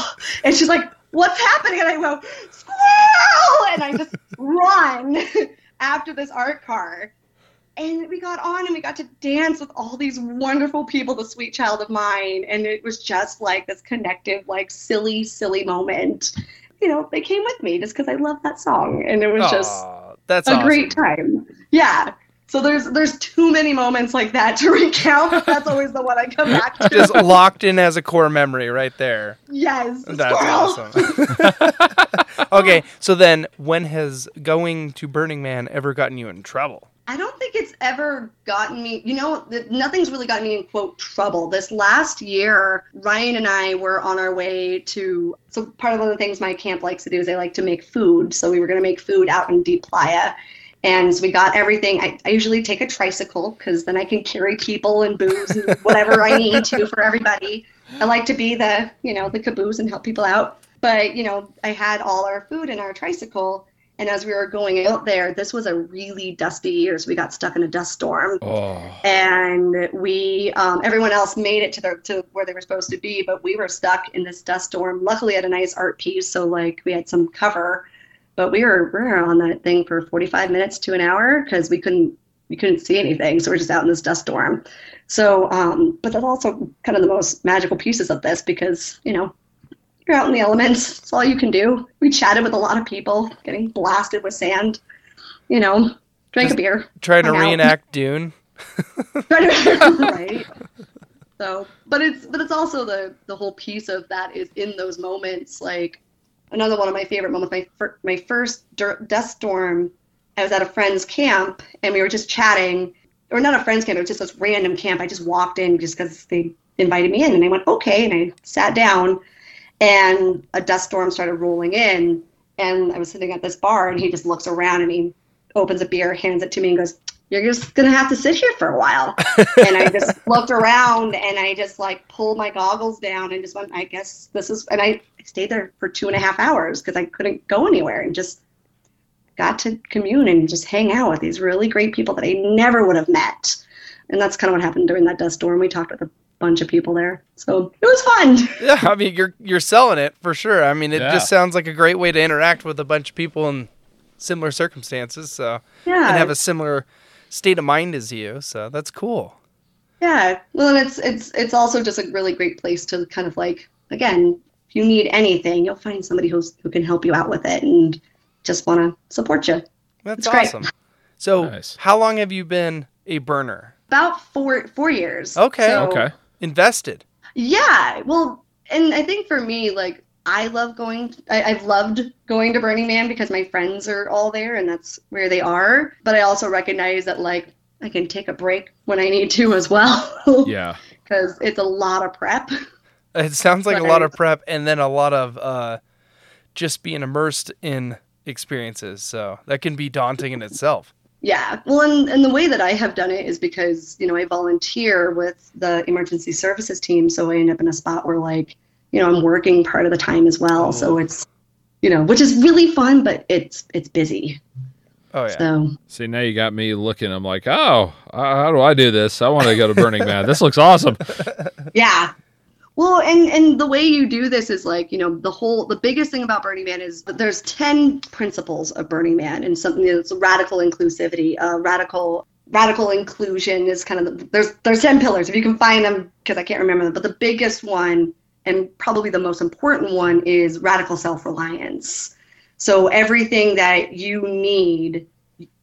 Speaker 2: and she's like, "What's happening?" And I go, "Squirrel!" And I just run after this art car. And we got on and we got to dance with all these wonderful people, the sweet child of mine. And it was just like this connective, like silly, silly moment. You know, they came with me just because I love that song. And it was just
Speaker 1: that's
Speaker 2: a
Speaker 1: awesome.
Speaker 2: great time. Yeah. So there's there's too many moments like that to recount, that's always the one I come back to.
Speaker 1: Just locked in as a core memory right there.
Speaker 2: yes.
Speaker 1: That's
Speaker 2: squirrel.
Speaker 1: awesome. okay, so then when has going to Burning Man ever gotten you in trouble?
Speaker 2: I don't think it's ever gotten me, you know, nothing's really gotten me in quote trouble. This last year, Ryan and I were on our way to, so part of one of the things my camp likes to do is they like to make food. So we were going to make food out in Deep Playa. And so we got everything. I, I usually take a tricycle because then I can carry people and booze and whatever I need to for everybody. I like to be the, you know, the caboose and help people out. But, you know, I had all our food in our tricycle And as we were going out there, this was a really dusty year, so we got stuck in a dust storm.
Speaker 3: Oh,
Speaker 2: And we, um, everyone else made it to their to where they were supposed to be, but we were stuck in this dust storm. Luckily, I had a nice art piece, so like we had some cover. But we were we were on that thing for 45 minutes to an hour because we couldn't we couldn't see anything, so we're just out in this dust storm. So, um, but that's also kind of the most magical pieces of this because you know you're out in the elements. It's all you can do. We chatted with a lot of people, getting blasted with sand. You know, drank
Speaker 1: Just
Speaker 2: a beer.
Speaker 1: Trying to
Speaker 2: out.
Speaker 1: reenact Dune.
Speaker 2: right. So, but it's but it's also the the whole piece of that is in those moments. Like another one of my favorite moments. My fir- my first dust storm. I was at a friend's camp and we were just chatting, or not a friend's camp. It was just this random camp. I just walked in just because they invited me in, and I went okay, and I sat down, and a dust storm started rolling in, and I was sitting at this bar, and he just looks around and he opens a beer, hands it to me, and goes, "You're just gonna have to sit here for a while." and I just looked around and I just like pulled my goggles down and just went, I guess this is, and I stayed there for two and a half hours because I couldn't go anywhere and just got to commune and just hang out with these really great people that I never would have met. And that's kind of what happened during that dust storm. We talked with a bunch of people there. So it was fun.
Speaker 1: Yeah, I mean you're you're selling it for sure. I mean it
Speaker 3: Yeah.
Speaker 1: just sounds like a great way to interact with a bunch of people in similar circumstances. So
Speaker 2: Yeah.
Speaker 1: and have a similar state of mind as you. So that's cool.
Speaker 2: Yeah. Well, and it's it's it's also just a really great place to kind of like again, if you need anything, you'll find somebody who's who can help you out with it and just want to support you.
Speaker 1: That's
Speaker 2: It's great.
Speaker 1: awesome. So
Speaker 3: Nice.
Speaker 1: how long have you been a burner?
Speaker 2: About four four years.
Speaker 1: Okay.
Speaker 2: So-
Speaker 3: okay.
Speaker 1: Invested.
Speaker 2: Yeah. Well, and I think for me, like I love going. I, I've loved going to Burning Man because my friends are all there, and that's where they are. But I also recognize that like I can take a break when I need to as well.
Speaker 3: Yeah.
Speaker 2: Because it's a lot of prep.
Speaker 1: It sounds like a lot of prep and then a lot of uh, just being immersed in experiences. So that can be daunting in itself.
Speaker 2: Yeah. Well, and, and the way that I have done it is because, you know, I volunteer with the emergency services team. So I end up in a spot where, like, you know, I'm working part of the time as well. So it's, you know, which is really fun, but it's it's busy.
Speaker 1: Oh yeah.
Speaker 2: So
Speaker 3: See, now you got me looking. I'm like, oh, uh, how do I do this? I want to go to Burning Man. This looks awesome.
Speaker 2: yeah. Well, and and the way you do this is like, you know, the whole the biggest thing about Burning Man is that there's 10 principles of Burning Man and something that's radical inclusivity, uh, radical radical inclusion is kind of the, there's there's 10 pillars if you can find them because I can't remember them, but the biggest one and probably the most important one is radical self-reliance. So everything that you need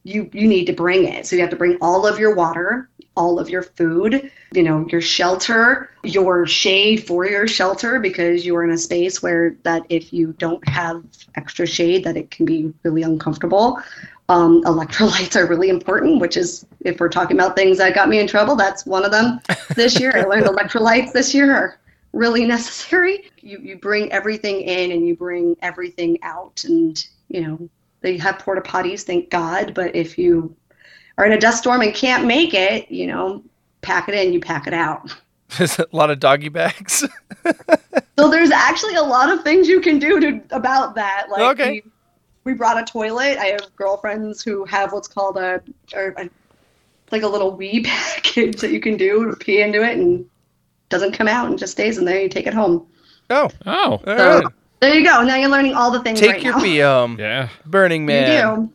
Speaker 2: you you need to bring it. So you have to bring all of your water, all of your food, you know, your shelter, your shade for your shelter because you are in a space where that if you don't have extra shade that it can be really uncomfortable. Um, electrolytes are really important, which is if we're talking about things that got me in trouble, that's one of them this year. I learned electrolytes this year really necessary. You you bring everything in and you bring everything out and you know they have porta potties, thank God. But if you are in a dust storm and can't make it, you know, pack it in, you pack it out.
Speaker 1: There's a lot of doggy bags.
Speaker 2: So there's actually a lot of things you can do to about that. Like
Speaker 1: Okay.
Speaker 2: we, we brought a toilet. I have girlfriends who have what's called a or a, like a little wee package that you can do to pee into it and doesn't come out and just stays in there. You take it home.
Speaker 1: oh,
Speaker 3: Oh,
Speaker 2: So
Speaker 1: right.
Speaker 2: there you go. Now you're learning all the things
Speaker 1: Take
Speaker 2: right
Speaker 1: your
Speaker 2: now.
Speaker 1: pee home.
Speaker 3: yeah.
Speaker 1: Burning Man.
Speaker 2: You do.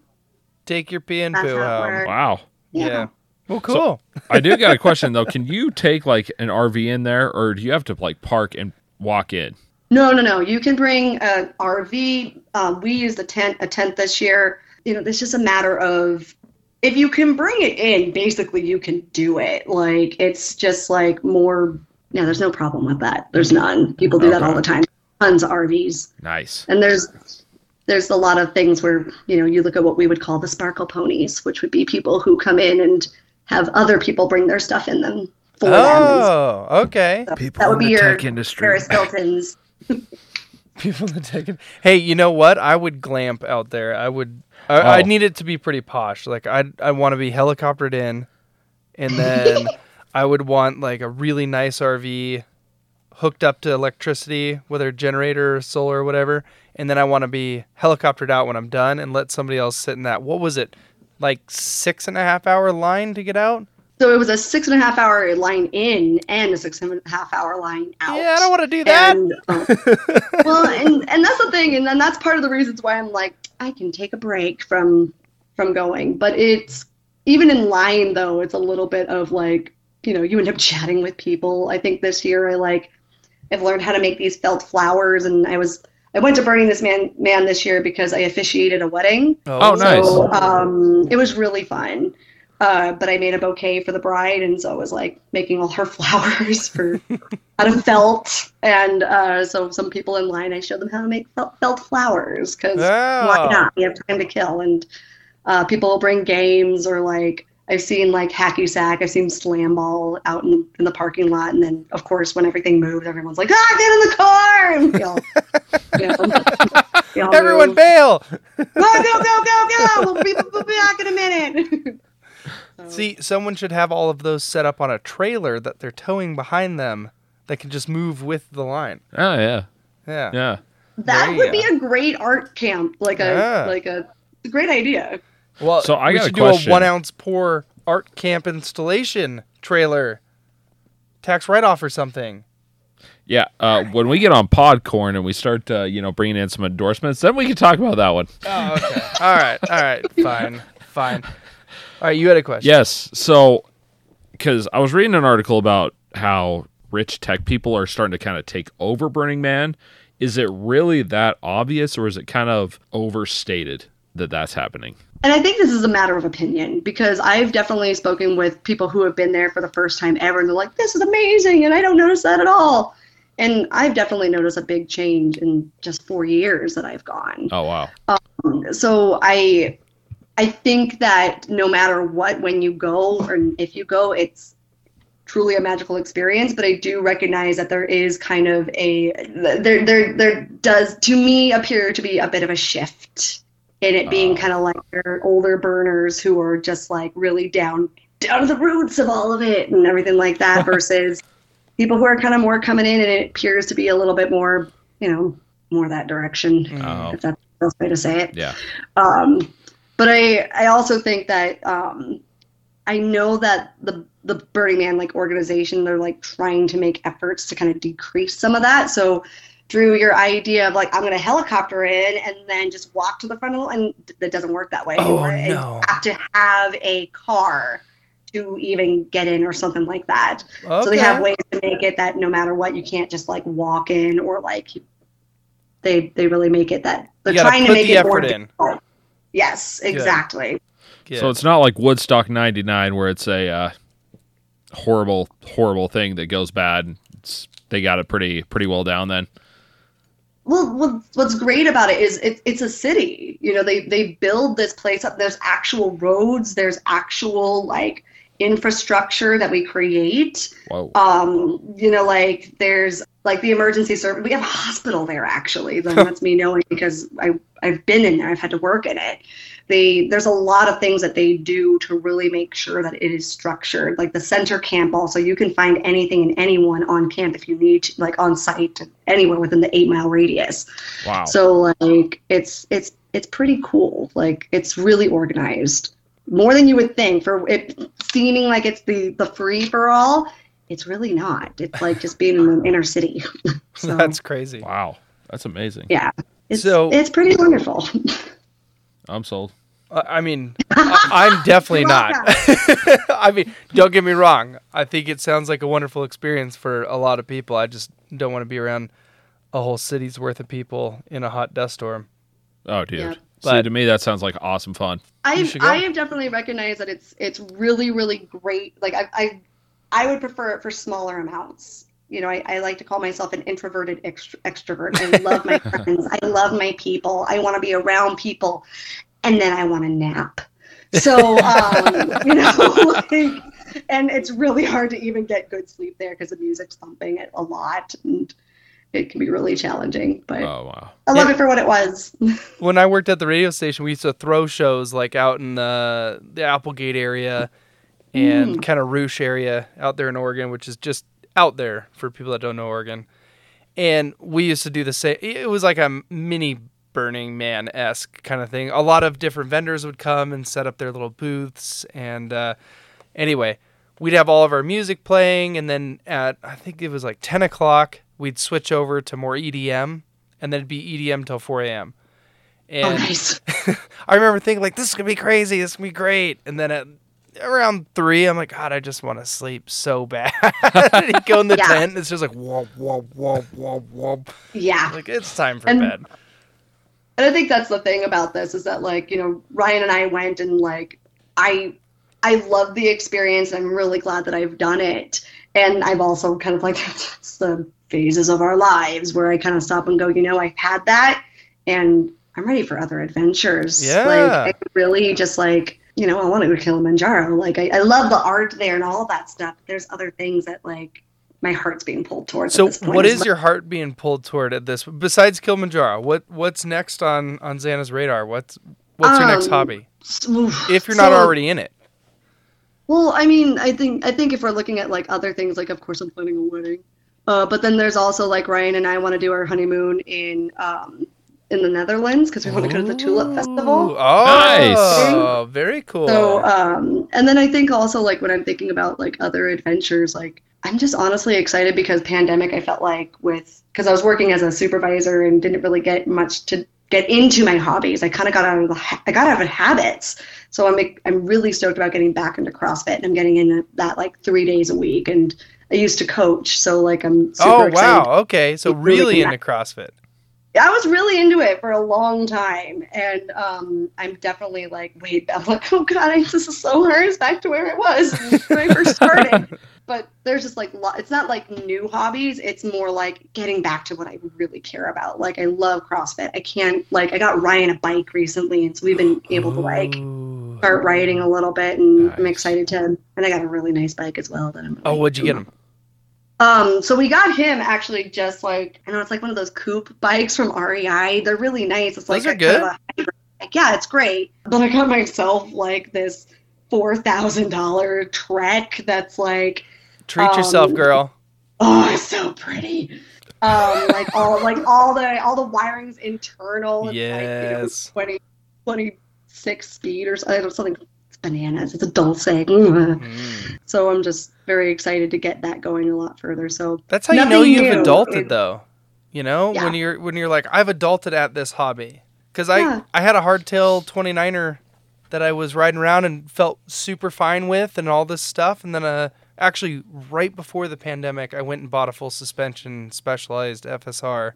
Speaker 1: Take your pee and
Speaker 2: That's
Speaker 1: poo home.
Speaker 3: Wow.
Speaker 1: Yeah.
Speaker 2: Yeah.
Speaker 1: Well, cool.
Speaker 3: I do got a question though. Can you take like an RV in there, or do you have to like park and walk in?
Speaker 2: No, no, no. You can bring an RV. Um, we used a tent, a tent this year. You know, it's just a matter of if you can bring it in. Basically, you can do it. Like it's just like more. Yeah, there's no problem with that. There's none. People do that all the time. Tons of RVs,
Speaker 3: Nice.
Speaker 2: and there's there's a lot of things where you know you look at what we would call the sparkle ponies, which would be people who come in and have other people bring their stuff in them for them.
Speaker 1: Oh, okay.
Speaker 2: So that would be your industry Paris Hilton's.
Speaker 1: People that take it. Hey, you know what? I would glamp out there. I would. I,
Speaker 3: Oh.
Speaker 1: I need it to be pretty posh. Like I, I want to be helicoptered in, and then I would want like a really nice RV, hooked up to electricity, whether generator, or solar, or whatever, and then I want to be helicoptered out when I'm done and let somebody else sit in that. What was it? Like six and a half hour line to get out?
Speaker 2: So it was a six and a half hour line in and a six and a half hour line out.
Speaker 1: Yeah, I don't want to do that.
Speaker 2: And, uh, well, and and that's the thing, and then that's part of the reasons why I'm like, I can take a break from from going. But it's even in line though, it's a little bit of like, you know, you end up chatting with people. I think this year I like I've learned how to make these felt flowers, and I was I went to Burning This Man Man this year because I officiated a wedding.
Speaker 3: Oh, nice.
Speaker 2: So um, it was really fun. Uh, but I made a bouquet for the bride, and so I was like making all her flowers for out of felt. And uh, so some people in line, I showed them how to make felt, felt flowers because
Speaker 1: Oh.
Speaker 2: why not? We have time to kill, and uh, people will bring games or like I've seen like hacky sack, I've seen slam ball out in, in the parking lot, and then of course when everything moves, everyone's like, ah, get in the car, and we all, you know, we all
Speaker 1: Everyone
Speaker 2: move.
Speaker 1: bail.
Speaker 2: go go go go go! We'll be, we'll be back in a minute.
Speaker 1: See, someone should have all of those set up on a trailer that they're towing behind them that can just move with the line.
Speaker 3: Oh yeah,
Speaker 1: Yeah.
Speaker 3: yeah.
Speaker 2: That
Speaker 1: There
Speaker 2: would
Speaker 1: you
Speaker 2: be a great art camp, like a
Speaker 1: Yeah.
Speaker 2: like a, a great idea.
Speaker 1: Well,
Speaker 3: So I
Speaker 1: we
Speaker 3: got a
Speaker 1: should
Speaker 3: question.
Speaker 1: do a one ounce pour art camp installation trailer, tax write off or something.
Speaker 3: Yeah, uh, when we get on Podcorn and we start, uh, you know, bringing in some endorsements, then we can talk about that one.
Speaker 1: Oh, okay. all right. All right. Fine. Fine. All right. You had a question.
Speaker 3: Yes. So, because I was reading an article about how rich tech people are starting to kind of take over Burning Man. Is it really that obvious, or is it kind of overstated that that's happening?
Speaker 2: And I think this is a matter of opinion because I've definitely spoken with people who have been there for the first time ever, and they're like, "This is amazing," and I don't notice that at all. And I've definitely noticed a big change in just four years that I've gone.
Speaker 3: Oh wow.
Speaker 2: Um, so I I think that no matter what, when you go or if you go, it's truly a magical experience. But I do recognize that there is kind of a there there there does to me appear to be a bit of a shift in it being
Speaker 3: Oh.
Speaker 2: kind of like your older burners who are just like really down down to the roots of all of it and everything like that versus people who are kind of more coming in and it appears to be a little bit more you know more that direction
Speaker 3: Oh.
Speaker 2: if that's the best way to say it
Speaker 3: Yeah.
Speaker 2: um, but I, I also think that um, I know that the the Burning Man like organization, they're like trying to make efforts to kind of decrease some of that. So, Drew, your idea of like I'm going to helicopter in and then just walk to the front of the and that doesn't work that way.
Speaker 1: Oh,
Speaker 2: anymore.
Speaker 1: No.
Speaker 2: You have to have a car to even get in or something like that. So they have ways to make it that no matter what, you can't just like walk in or like they they really make it that they're
Speaker 1: You gotta
Speaker 2: trying to make
Speaker 1: the
Speaker 2: it more
Speaker 1: in.
Speaker 2: difficult. Yes, exactly.
Speaker 1: Good.
Speaker 3: So it's not like Woodstock '99 where it's a uh, horrible, horrible thing that goes bad. It's, they got it pretty, pretty well down then.
Speaker 2: Well, what's, what's great about it is it, it's a city. You know, they they build this place up. There's actual roads. There's actual like infrastructure that we create.
Speaker 3: Whoa.
Speaker 2: Um, you know, like there's like the emergency service. We have a hospital there actually. Then that's me knowing because I I've been in there. I've had to work in it. They there's a lot of things that they do to really make sure that it is structured. Like the center camp also, you can find anything and anyone on camp if you need, to, like on site anywhere within the eight mile radius.
Speaker 3: Wow.
Speaker 2: So like it's it's it's pretty cool. Like it's really organized. More than you would think for it seeming like it's the the free for all. It's really not. It's like just being in an inner city. so
Speaker 1: That's crazy.
Speaker 3: wow. That's amazing.
Speaker 2: yeah. It's
Speaker 1: So-
Speaker 2: it's pretty wonderful.
Speaker 3: I'm sold.
Speaker 1: I mean, I- I'm definitely not. I mean, don't get me wrong. I think it sounds like a wonderful experience for a lot of people. I just don't want to be around a whole city's worth of people in a hot dust storm.
Speaker 3: Oh, dude.
Speaker 2: Yeah.
Speaker 3: See, to me, that sounds like awesome fun.
Speaker 2: I. I have definitely recognized that it's it's really really great. Like I I I would prefer it for smaller amounts. You know, I, I like to call myself an introverted extro- extrovert. I love my friends. I love my people. I want to be around people, and then I want to nap. So um, you know, like, and it's really hard to even get good sleep there because the music's thumping it a lot, and it can be really challenging. But
Speaker 3: Oh, wow.
Speaker 2: I love
Speaker 1: Yeah.
Speaker 2: it for what it was.
Speaker 1: When I worked at the radio station, we used to throw shows like out in the the Applegate area and kind of Ruch area out there in Oregon, which is just out there for people that don't know Oregon. And we used to do the same. It was like a mini Burning Man esque kind of thing. A lot of different vendors would come and set up their little booths. And uh, anyway, we'd have all of our music playing. And then at, I think it was like 10 o'clock, we'd switch over to more EDM. And then it'd be EDM till 4 a.m. And
Speaker 2: oh, nice.
Speaker 1: I remember thinking, like, this is going to be crazy. This is going to be great. And then at around three, I'm like, God, I just want to sleep so bad. you go in the
Speaker 2: Yeah.
Speaker 1: tent, it's just like whoa, whoa, whoa, whoa, whoa.
Speaker 2: Yeah.
Speaker 1: Like it's time for
Speaker 2: And-
Speaker 1: bed.
Speaker 2: And I think that's the thing about this is that like, you know, Ryan and I went and like I I love the experience. I'm really glad that I've done it. And I've also kind of like it's the phases of our lives where I kind of stop and go, you know, I've had that and I'm ready for other adventures.
Speaker 1: Yeah.
Speaker 2: Like I really just like, you know, I want to go to Kilimanjaro. Like I, I love the art there and all that stuff. There's other things that like my heart's being pulled towards.
Speaker 1: So,
Speaker 2: at this point
Speaker 1: what
Speaker 2: well.
Speaker 1: your heart being pulled toward at this? Besides Kilimanjaro, what what's next on on Zana's radar? What's what's your next
Speaker 2: Um,
Speaker 1: hobby?
Speaker 2: Oof.
Speaker 1: If you're not
Speaker 2: So-
Speaker 1: already in it,
Speaker 2: Well, I mean, I think I think if we're looking at like other things, like of course I'm planning a wedding, uh, but then there's also like Ryan and I want to do our honeymoon in um, in the Netherlands because we want to go to the Tulip Festival.
Speaker 1: Oh, very cool.
Speaker 2: So, um, and then I think also like when I'm thinking about like other adventures, like I'm just honestly excited because pandemic, I felt like with because I was working as a supervisor and didn't really get much to get into my hobbies. I kind of got out of the ha- I got out of habits. So I'm I'm really stoked about getting back into CrossFit and I'm getting in that like three days a week. And I used to coach, so like I'm super
Speaker 1: oh
Speaker 2: excited.
Speaker 1: wow, okay, so
Speaker 2: really
Speaker 1: really into CrossFit.
Speaker 2: I was really into it for a long time, and um, I'm definitely like, wait, I'm like, oh god, I- this is so hard. It's back to where it was when I first started. but there's just like, it's not like new hobbies. It's more like getting back to what I really care about. Like, I love CrossFit. I can't like, I got Ryan a bike recently, and so we've been able to like start riding a little bit, and I'm excited to. And I got a really nice bike as well that I'm.
Speaker 1: Oh, what'd you get him?
Speaker 2: Um, so we got him actually just like I know it's like one of those coupe bikes from REI. They're really nice. It's like
Speaker 1: Those are
Speaker 2: a kind of a. Yeah, it's great. But I got myself like this four thousand dollar Trek that's like
Speaker 1: Treat yourself,
Speaker 2: um,
Speaker 1: girl.
Speaker 2: oh, it's so pretty. Um, like all like all the all the wiring's internal. It's
Speaker 1: Yes.
Speaker 2: like you know, 20, 26 speed or something. something. It's bananas. It's a Dulce. Mm.
Speaker 1: Mm.
Speaker 2: So I'm just very excited to get that going a lot further. So
Speaker 1: That's how you know you've
Speaker 2: new.
Speaker 1: adulted,
Speaker 2: It-
Speaker 1: though. You know,
Speaker 2: Yeah.
Speaker 1: when you're when you're like, I've adulted at this hobby. Because I
Speaker 2: Yeah.
Speaker 1: I had a hardtail 29er that I was riding around and felt super fine with, and all this stuff. And then, uh, actually, right before the pandemic, I went and bought a full suspension Specialized FSR.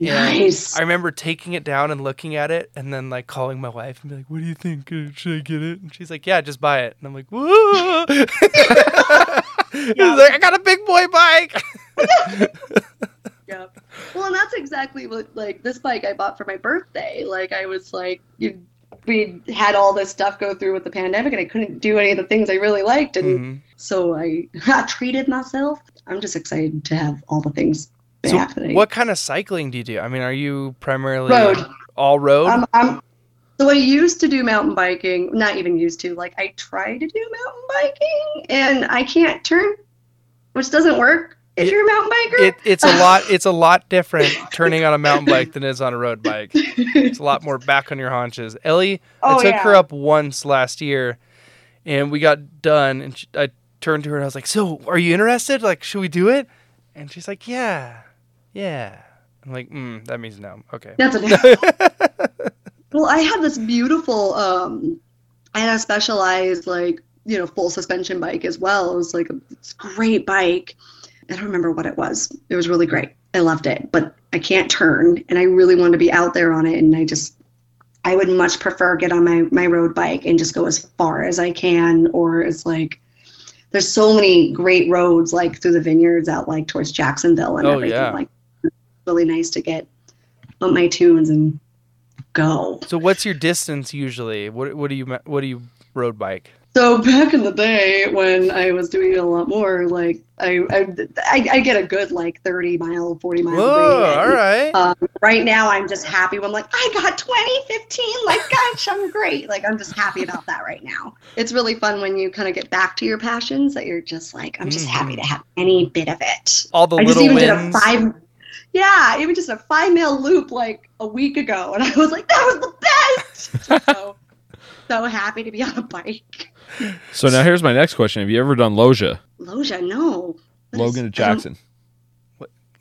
Speaker 1: And
Speaker 2: nice.
Speaker 1: I remember taking it down and looking at it, and then like calling my wife and be like, "What do you think? Uh, Should I get it?" And she's like, "Yeah, just buy it." And I'm like, "Whoa!" He's like, "I got a big boy bike."
Speaker 2: Yep. Well, and that's exactly what like this bike I bought for my birthday. Like I was like, you, we had all this stuff go through with the pandemic, and I couldn't do any of the things I really liked, and
Speaker 1: Mhm.
Speaker 2: so I, treated myself. I'm just excited to have all the things
Speaker 1: So,
Speaker 2: happening.
Speaker 1: what kind of cycling do you do? I mean, are you primarily
Speaker 2: Road.
Speaker 1: all road?
Speaker 2: I'm, I'm, so I used to do mountain biking. Not even used to. Like I try to do mountain biking, and I can't turn, which doesn't work if
Speaker 1: It-
Speaker 2: you're a mountain biker.
Speaker 1: it, it's a lot. It's a lot different turning on a mountain bike than it is on a road bike. It's a lot more back on your haunches. Ellie, I
Speaker 2: Oh,
Speaker 1: took her up once last year, and we got done, and she, I turned to her and I was like, "So, are you interested? Like, should we do it?" And she's like, "Yeah, yeah." I'm like, mm, "That means no." Okay.
Speaker 2: That's a no. Well, I had this beautiful, um, I had a specialized, like, you know, full suspension bike as well. It was like a great bike. I don't remember what it was. It was really great. I loved it, but I can't turn, and I really want to be out there on it. And I just, I would much prefer get on my my road bike and just go as far as I can, or it's like. There's so many great roads like through the vineyards out like towards Jacksonville and
Speaker 1: Oh,
Speaker 2: everything.
Speaker 1: yeah.
Speaker 2: Like really nice to get on my tunes and go.
Speaker 1: So, what's your distance usually? What What do you What do you road bike?
Speaker 2: So back in the day when I was doing it a lot more, like I I, I, I get a good like 30 mile, 40 mile
Speaker 1: Whoa, all right.
Speaker 2: Um, right now, I'm just happy. when I'm like, I got 20, 15. Like, gosh, I'm great. Like, I'm just happy about that right now. It's really fun when you kind of get back to your passions that you're just like, I'm just happy to have any bit of it.
Speaker 1: All the
Speaker 2: I just even
Speaker 1: wins.
Speaker 2: did a five. Yeah, even just a five mile loop like a week ago, and I was like, that was the best. Just so, so happy to be on a bike.
Speaker 3: So now here's my next question: Have you ever done Loja,
Speaker 2: Loja, no. What
Speaker 3: Logan to
Speaker 2: is- I don't-
Speaker 3: Jackson,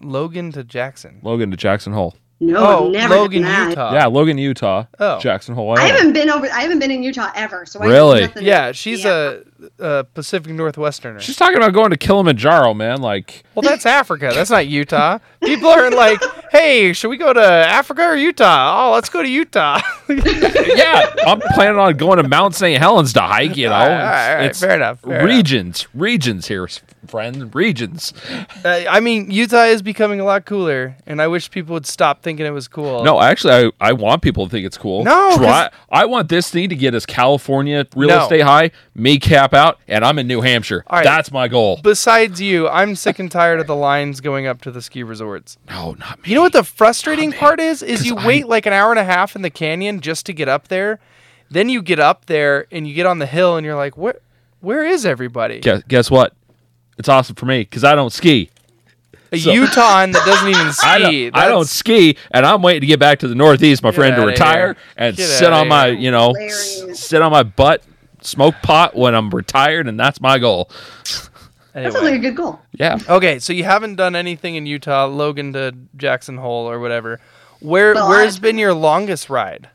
Speaker 1: Logan to Jackson.
Speaker 3: Logan to Jackson Hole?
Speaker 2: No,
Speaker 1: oh,
Speaker 2: I've never
Speaker 1: Logan,
Speaker 2: done that.
Speaker 1: Utah.
Speaker 3: yeah, Logan, Utah,
Speaker 1: Oh.
Speaker 3: Jackson Hole.
Speaker 2: I
Speaker 3: Wyoming.
Speaker 2: haven't been over. I haven't been in Utah ever. So I
Speaker 3: Really?
Speaker 2: nothing-
Speaker 1: Yeah, she's
Speaker 2: Yeah.
Speaker 1: a, a Pacific Northwesterner.
Speaker 3: She's talking about going to Kilimanjaro, man. Like,
Speaker 1: well, that's Africa. That's not Utah. People are like, "Hey, should we go to Africa or Utah? Oh, let's go to Utah."
Speaker 3: yeah, I'm planning on going to Mount St. Helens to hike. You know,
Speaker 1: All right, all right.
Speaker 3: It's
Speaker 1: Fair enough, fair enough.
Speaker 3: regions, regions here, friend, regions.
Speaker 1: Uh, I mean, Utah is becoming a lot cooler, and I wish people would stop thinking it was cool.
Speaker 3: No, actually, I, I want people to think it's cool.
Speaker 1: No,
Speaker 3: Try, I want this thing to get us California real
Speaker 1: No.
Speaker 3: estate high, me cap out, and I'm in New Hampshire.
Speaker 1: All right.
Speaker 3: That's my goal.
Speaker 1: Besides you, I'm sick and tired of the lines going up to the ski resorts.
Speaker 3: No, not me.
Speaker 1: You know what the frustrating part is? Is you
Speaker 3: I-
Speaker 1: wait like an hour and a half in the canyon just to get up there. Then you get up there and you get on the hill and you're like, where, where is everybody?
Speaker 3: Guess, guess what? It's awesome for me because I don't ski.
Speaker 1: A
Speaker 3: So-
Speaker 1: Utah that doesn't even ski.
Speaker 3: I don't, I don't ski, and I'm waiting to get back to the Northeast, my friend, to retire
Speaker 1: here.
Speaker 3: and
Speaker 1: Get
Speaker 3: sit
Speaker 1: outta
Speaker 3: on my, you know,
Speaker 2: Hilarious.
Speaker 3: s- sit on my butt, smoke pot when I'm retired, and that's my goal.
Speaker 2: That sounds
Speaker 1: Anyway.
Speaker 2: like a good goal.
Speaker 3: Yeah.
Speaker 1: Okay, so you haven't done anything in Utah, Logan to Jackson Hole or whatever. Where
Speaker 2: Well,
Speaker 1: where's
Speaker 2: I-
Speaker 1: been your longest ride?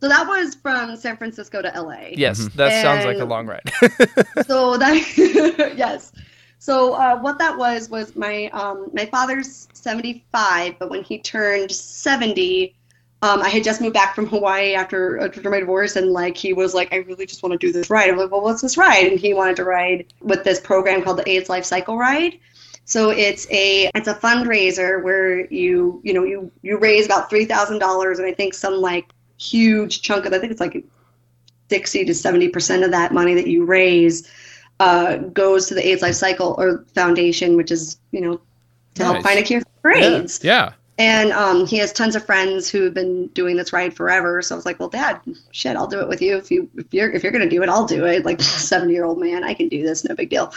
Speaker 2: So that was from San Francisco to LA.
Speaker 1: Yes,
Speaker 3: Mm-hmm.
Speaker 1: that sounds like a long ride.
Speaker 2: So that yes. So uh, what that was was my um, my father's 75, but when he turned 70, um, I had just moved back from Hawaii after after my divorce, and like he was like, I really just want to do this ride. I'm like, well, what's this ride? And he wanted to ride with this program called the AIDS Life Cycle Ride. So it's a it's a fundraiser where you you know you you raise about three thousand dollars, and I think some like huge chunk of I think it's like sixty to seventy percent of that money that you raise uh, goes to the AIDS Life Cycle or Foundation, which is you know to help find a cure for AIDS.
Speaker 3: Yeah.
Speaker 2: And um, he has tons of friends who have been doing this ride forever. So I was like, well, Dad, shit, I'll do it with you. If you if you're if you're gonna do it, I'll do it. Like seventy year old man, I can do this, no big deal.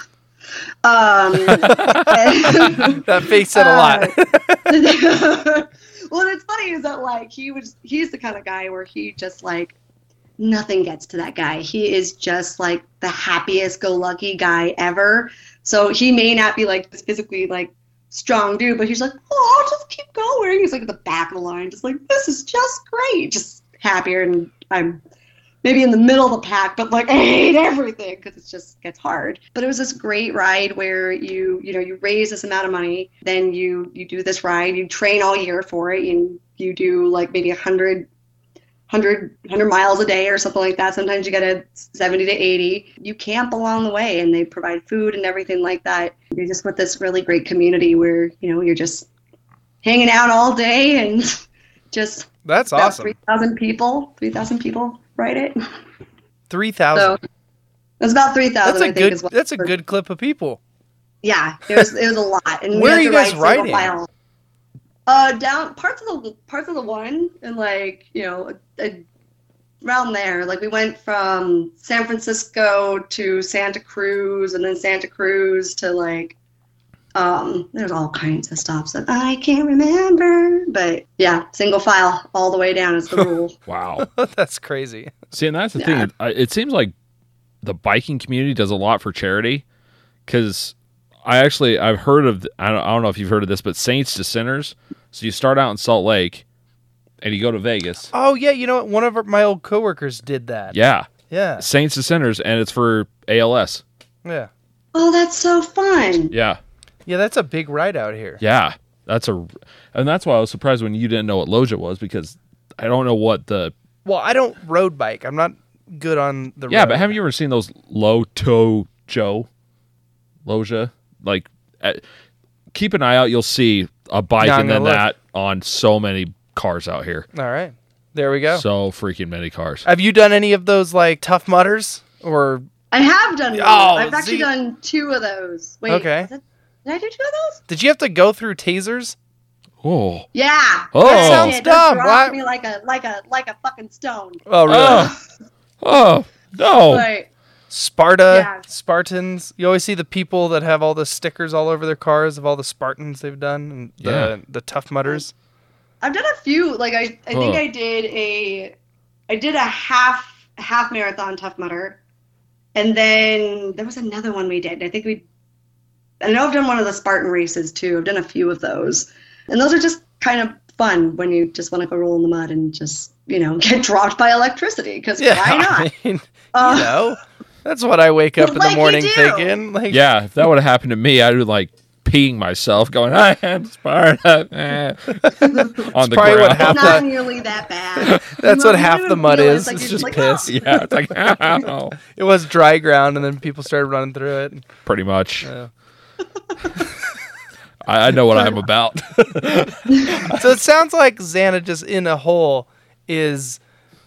Speaker 2: Um, and-
Speaker 1: that face said a lot.
Speaker 2: Uh, well, it's funny is that like he was he's the kind of guy where he just like nothing gets to that guy. He is just like the happiest go lucky guy ever. So he may not be like physically like strong dude, but he's like, oh, I'll just keep going. He's like at the back of the line, just like this is just great, just happier, and I'm maybe in the middle of the pack, but like I hate everything because it just gets hard. But it was this great ride where you you know you raise this amount of money, then you you do this ride, you train all year for it, and you do like maybe a hundred. 100, 100 miles a day or something like that. Sometimes you get a 70 to 80. You camp along the way and they provide food and everything like that. You're just with this really great community where, you know, you're just hanging out all day and just
Speaker 1: That's awesome.
Speaker 2: 3,000 people, 3,000 people ride it.
Speaker 1: 3,000.
Speaker 2: So it's about 3,000,
Speaker 1: That's
Speaker 2: I
Speaker 1: a
Speaker 2: think,
Speaker 1: good.
Speaker 2: what
Speaker 1: That's a good clip of people.
Speaker 2: Yeah, it was it was a lot. And
Speaker 1: Where are you guys
Speaker 2: file. Uh, down parts of the parts of the one, and like you know, a, around there. Like we went from San Francisco to Santa Cruz, and then Santa Cruz to like. Um, there's all kinds of stops that I can't remember, but yeah, single file all the way down is the rule.
Speaker 3: Wow.
Speaker 1: that's crazy.
Speaker 3: See, and that's the
Speaker 2: Yeah.
Speaker 3: thing. It seems like the biking community does a lot for charity because I actually I've heard of I don't, I don't know if you've heard of this, but Saints to Sinners. So you start out in Salt Lake, and you go to Vegas.
Speaker 1: Oh yeah, you know what? One of our- my old coworkers did that.
Speaker 3: Yeah,
Speaker 1: Yeah.
Speaker 3: Saints to Sinners, and it's for ALS.
Speaker 1: Yeah.
Speaker 2: oh, that's so fun!
Speaker 3: Yeah,
Speaker 1: Yeah, that's a big ride out here.
Speaker 3: yeah. That's a, and that's why I was surprised when you didn't know what Loja was because I don't know what the
Speaker 1: Well, I don't road bike. I'm not good on the
Speaker 3: yeah.
Speaker 1: road.
Speaker 3: But have you ever seen those low toe Joe, Loja? Like, uh, keep an eye out. You'll see a bike
Speaker 1: Yeah,
Speaker 3: and then
Speaker 1: look.
Speaker 3: that on so many cars out here.
Speaker 1: All right. There we go.
Speaker 3: So freaking many cars.
Speaker 1: have you done any of those like Tough Mudders? Or
Speaker 2: I have done one.
Speaker 1: Oh,
Speaker 2: I've actually
Speaker 1: see-
Speaker 2: done two of those. Wait,
Speaker 1: Okay.
Speaker 2: was it- did I do two of those?
Speaker 1: did you have to go through tasers?
Speaker 3: Oh.
Speaker 2: Yeah.
Speaker 3: Oh.
Speaker 2: Yes,
Speaker 3: That
Speaker 1: sounds
Speaker 2: it
Speaker 1: dumb. Why-
Speaker 2: me like a like a like a fucking stone.
Speaker 1: Oh, really?
Speaker 3: Oh. Oh. No.
Speaker 2: But
Speaker 1: Sparta,
Speaker 2: Yeah.
Speaker 1: Spartans. You always see the people that have all the stickers all over their cars of all the Spartans they've done and the
Speaker 3: Yeah.
Speaker 1: the Tough Mudders.
Speaker 2: I've done a few. Like I, I think
Speaker 3: Huh.
Speaker 2: I did a, I did a half half marathon Tough Mudder, and then there was another one we did. I think we, I know I've done one of the Spartan races too. I've done a few of those, and those are just kind of fun when you just want to go roll in the mud and just you know get dropped by electricity because
Speaker 1: Yeah,
Speaker 2: why not?
Speaker 1: I mean,
Speaker 2: Uh,
Speaker 1: you know, that's what I wake up in
Speaker 2: Like
Speaker 1: the morning thinking. Like,
Speaker 3: Yeah, if that would have happened to me, I'd be like peeing myself, going, I am Sparta. eh," on the
Speaker 1: probably what
Speaker 3: ground.
Speaker 1: happened.
Speaker 2: not nearly that bad.
Speaker 1: That's what half the mud is.
Speaker 2: like,
Speaker 1: It's
Speaker 2: you're
Speaker 1: just
Speaker 2: like,
Speaker 1: piss.
Speaker 2: oh.
Speaker 3: yeah, it's like, ow.
Speaker 1: It was dry ground, and then people started running through it.
Speaker 3: pretty much.
Speaker 1: Yeah.
Speaker 3: I, I know what I'm about.
Speaker 1: So it sounds like Zana just in a hole is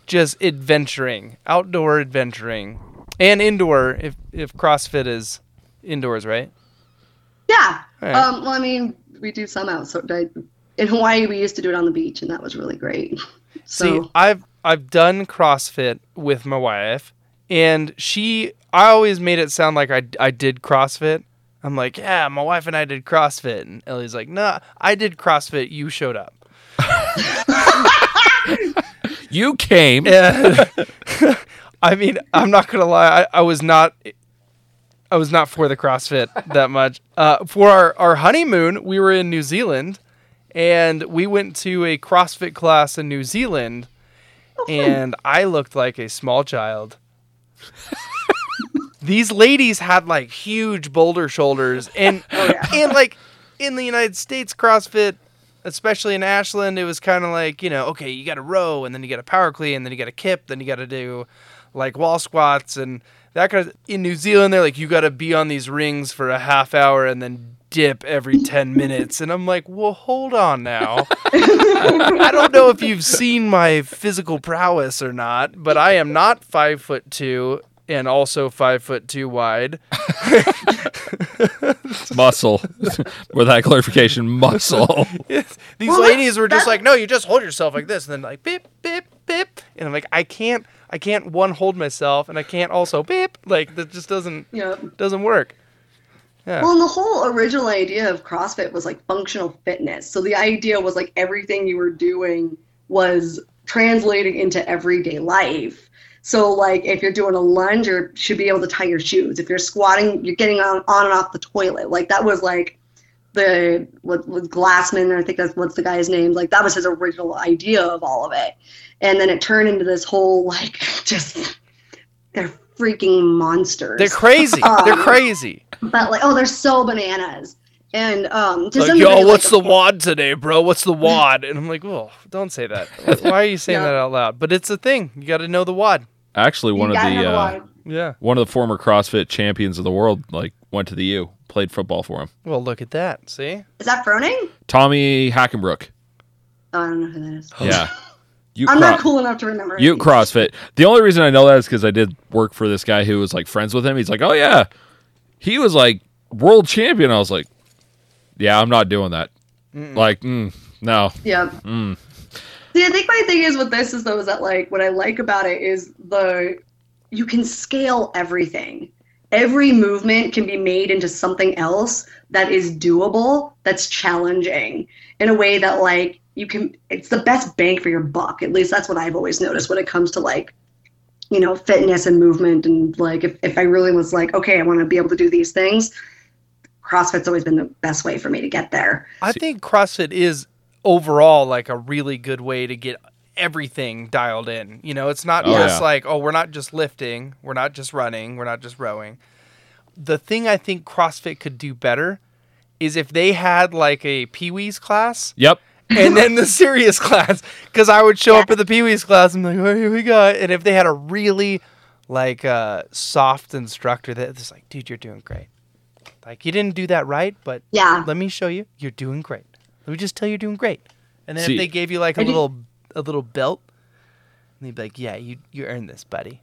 Speaker 1: just adventuring, outdoor adventuring, and indoor if if CrossFit is indoors, right?
Speaker 2: Yeah.
Speaker 1: Alright.
Speaker 2: Um, well, I mean, we do some out. So I, in Hawaii, we used to do it on the beach, and that was really great. So
Speaker 1: See, I've I've done CrossFit with my wife, and she I always made it sound like I I did CrossFit. I'm like, yeah, my wife and I did CrossFit, and Ellie's like, nah, I did CrossFit. You showed up.
Speaker 3: you came.
Speaker 1: Yeah. I mean, I'm not gonna lie. I, I was not. I was not for the CrossFit that much. Uh, for our, our honeymoon, we were in New Zealand, and we went to a CrossFit class in New Zealand, and I looked like a small child. These ladies had like huge boulder shoulders, and and like in the United States, CrossFit, especially in Ashland, it was kind of like you know, okay, you got to row, and then you got to power clean, and then you got to kip, then you got to do like wall squats and that kind of. In New Zealand, they're like you got to be on these rings for a half hour and then dip every ten minutes, and I'm like, well, hold on now. I don't know if you've seen my physical prowess or not, but I am not five foot two and also five foot two wide.
Speaker 3: muscle. With that clarification, muscle.
Speaker 1: These
Speaker 2: Well,
Speaker 1: ladies were just like, no, you just hold yourself like this, and then like beep beep beep, and I'm like, I can't, I can't one hold myself, and I can't also beep. Like that just doesn't
Speaker 2: yeah.
Speaker 1: doesn't work. Yeah.
Speaker 2: Well, and the whole original idea of CrossFit was like functional fitness. So the idea was like everything you were doing was translating into everyday life. So like if you're doing a lunge, you should be able to tie your shoes. If you're squatting, you're getting on, on and off the toilet. Like that was like the what was Glassman, I think that's what's the guy's name. Like that was his original idea of all of it. And then it turned into this whole like just they're freaking monsters.
Speaker 1: They're crazy.
Speaker 2: Um,
Speaker 1: They're crazy.
Speaker 2: but like oh they're so bananas and um just
Speaker 1: Like,
Speaker 2: them to
Speaker 1: yo,
Speaker 2: do,
Speaker 1: what's
Speaker 2: like,
Speaker 1: the WOD today, bro? What's the WOD? And I'm like, oh, don't say that. Why are you saying
Speaker 2: Yeah.
Speaker 1: that out loud? But it's a thing. You got to know the WOD.
Speaker 3: Actually, one
Speaker 2: you
Speaker 3: of the uh,
Speaker 2: lot.
Speaker 1: Yeah.
Speaker 3: one of the former CrossFit champions of the world, like, went to the U, played football for him.
Speaker 1: Well, look at that. See?
Speaker 2: is that Froning?
Speaker 3: Tommy Hackenbruck.
Speaker 2: Oh, I don't know who that is.
Speaker 3: Yeah. You
Speaker 2: I'm not cool enough to remember.
Speaker 3: You
Speaker 2: names.
Speaker 3: CrossFit. The only reason I know that is because I did work for this guy who was like friends with him. He's like, oh yeah, he was like world champion. I was like, yeah, I'm not doing that. Like, mm, no.
Speaker 2: Yeah.
Speaker 3: Mm.
Speaker 2: See, I think my thing is with this is though is that like what I like about it is the you can scale everything. Every movement can be made into something else that is doable, that's challenging in a way that like you can it's the best bang for your buck. At least that's what I've always noticed when it comes to like you know, fitness and movement and like if, if I really was like, okay, I want to be able to do these things, CrossFit's always been the best way for me to get there.
Speaker 1: I think CrossFit is overall like a really good way to get everything dialed in. You know, it's not
Speaker 3: Oh,
Speaker 1: just
Speaker 3: yeah.
Speaker 1: like, oh, we're not just lifting, we're not just running, we're not just rowing. The thing I think CrossFit could do better is if they had like a Pee Wee's class
Speaker 3: Yep.
Speaker 1: and then the serious class. Because I would show up at the Pee Wee's class and be like, oh, here we go. And if they had a really like uh, soft instructor that's like, dude, you're doing great. Like, you didn't do that right, but
Speaker 2: Yeah.
Speaker 1: let me show you. You're doing great. Let me just tell you you're doing great. And then
Speaker 3: See-
Speaker 1: if they gave you like a
Speaker 2: just-
Speaker 1: little a little belt, and they'd be like, yeah, you you earned this, buddy.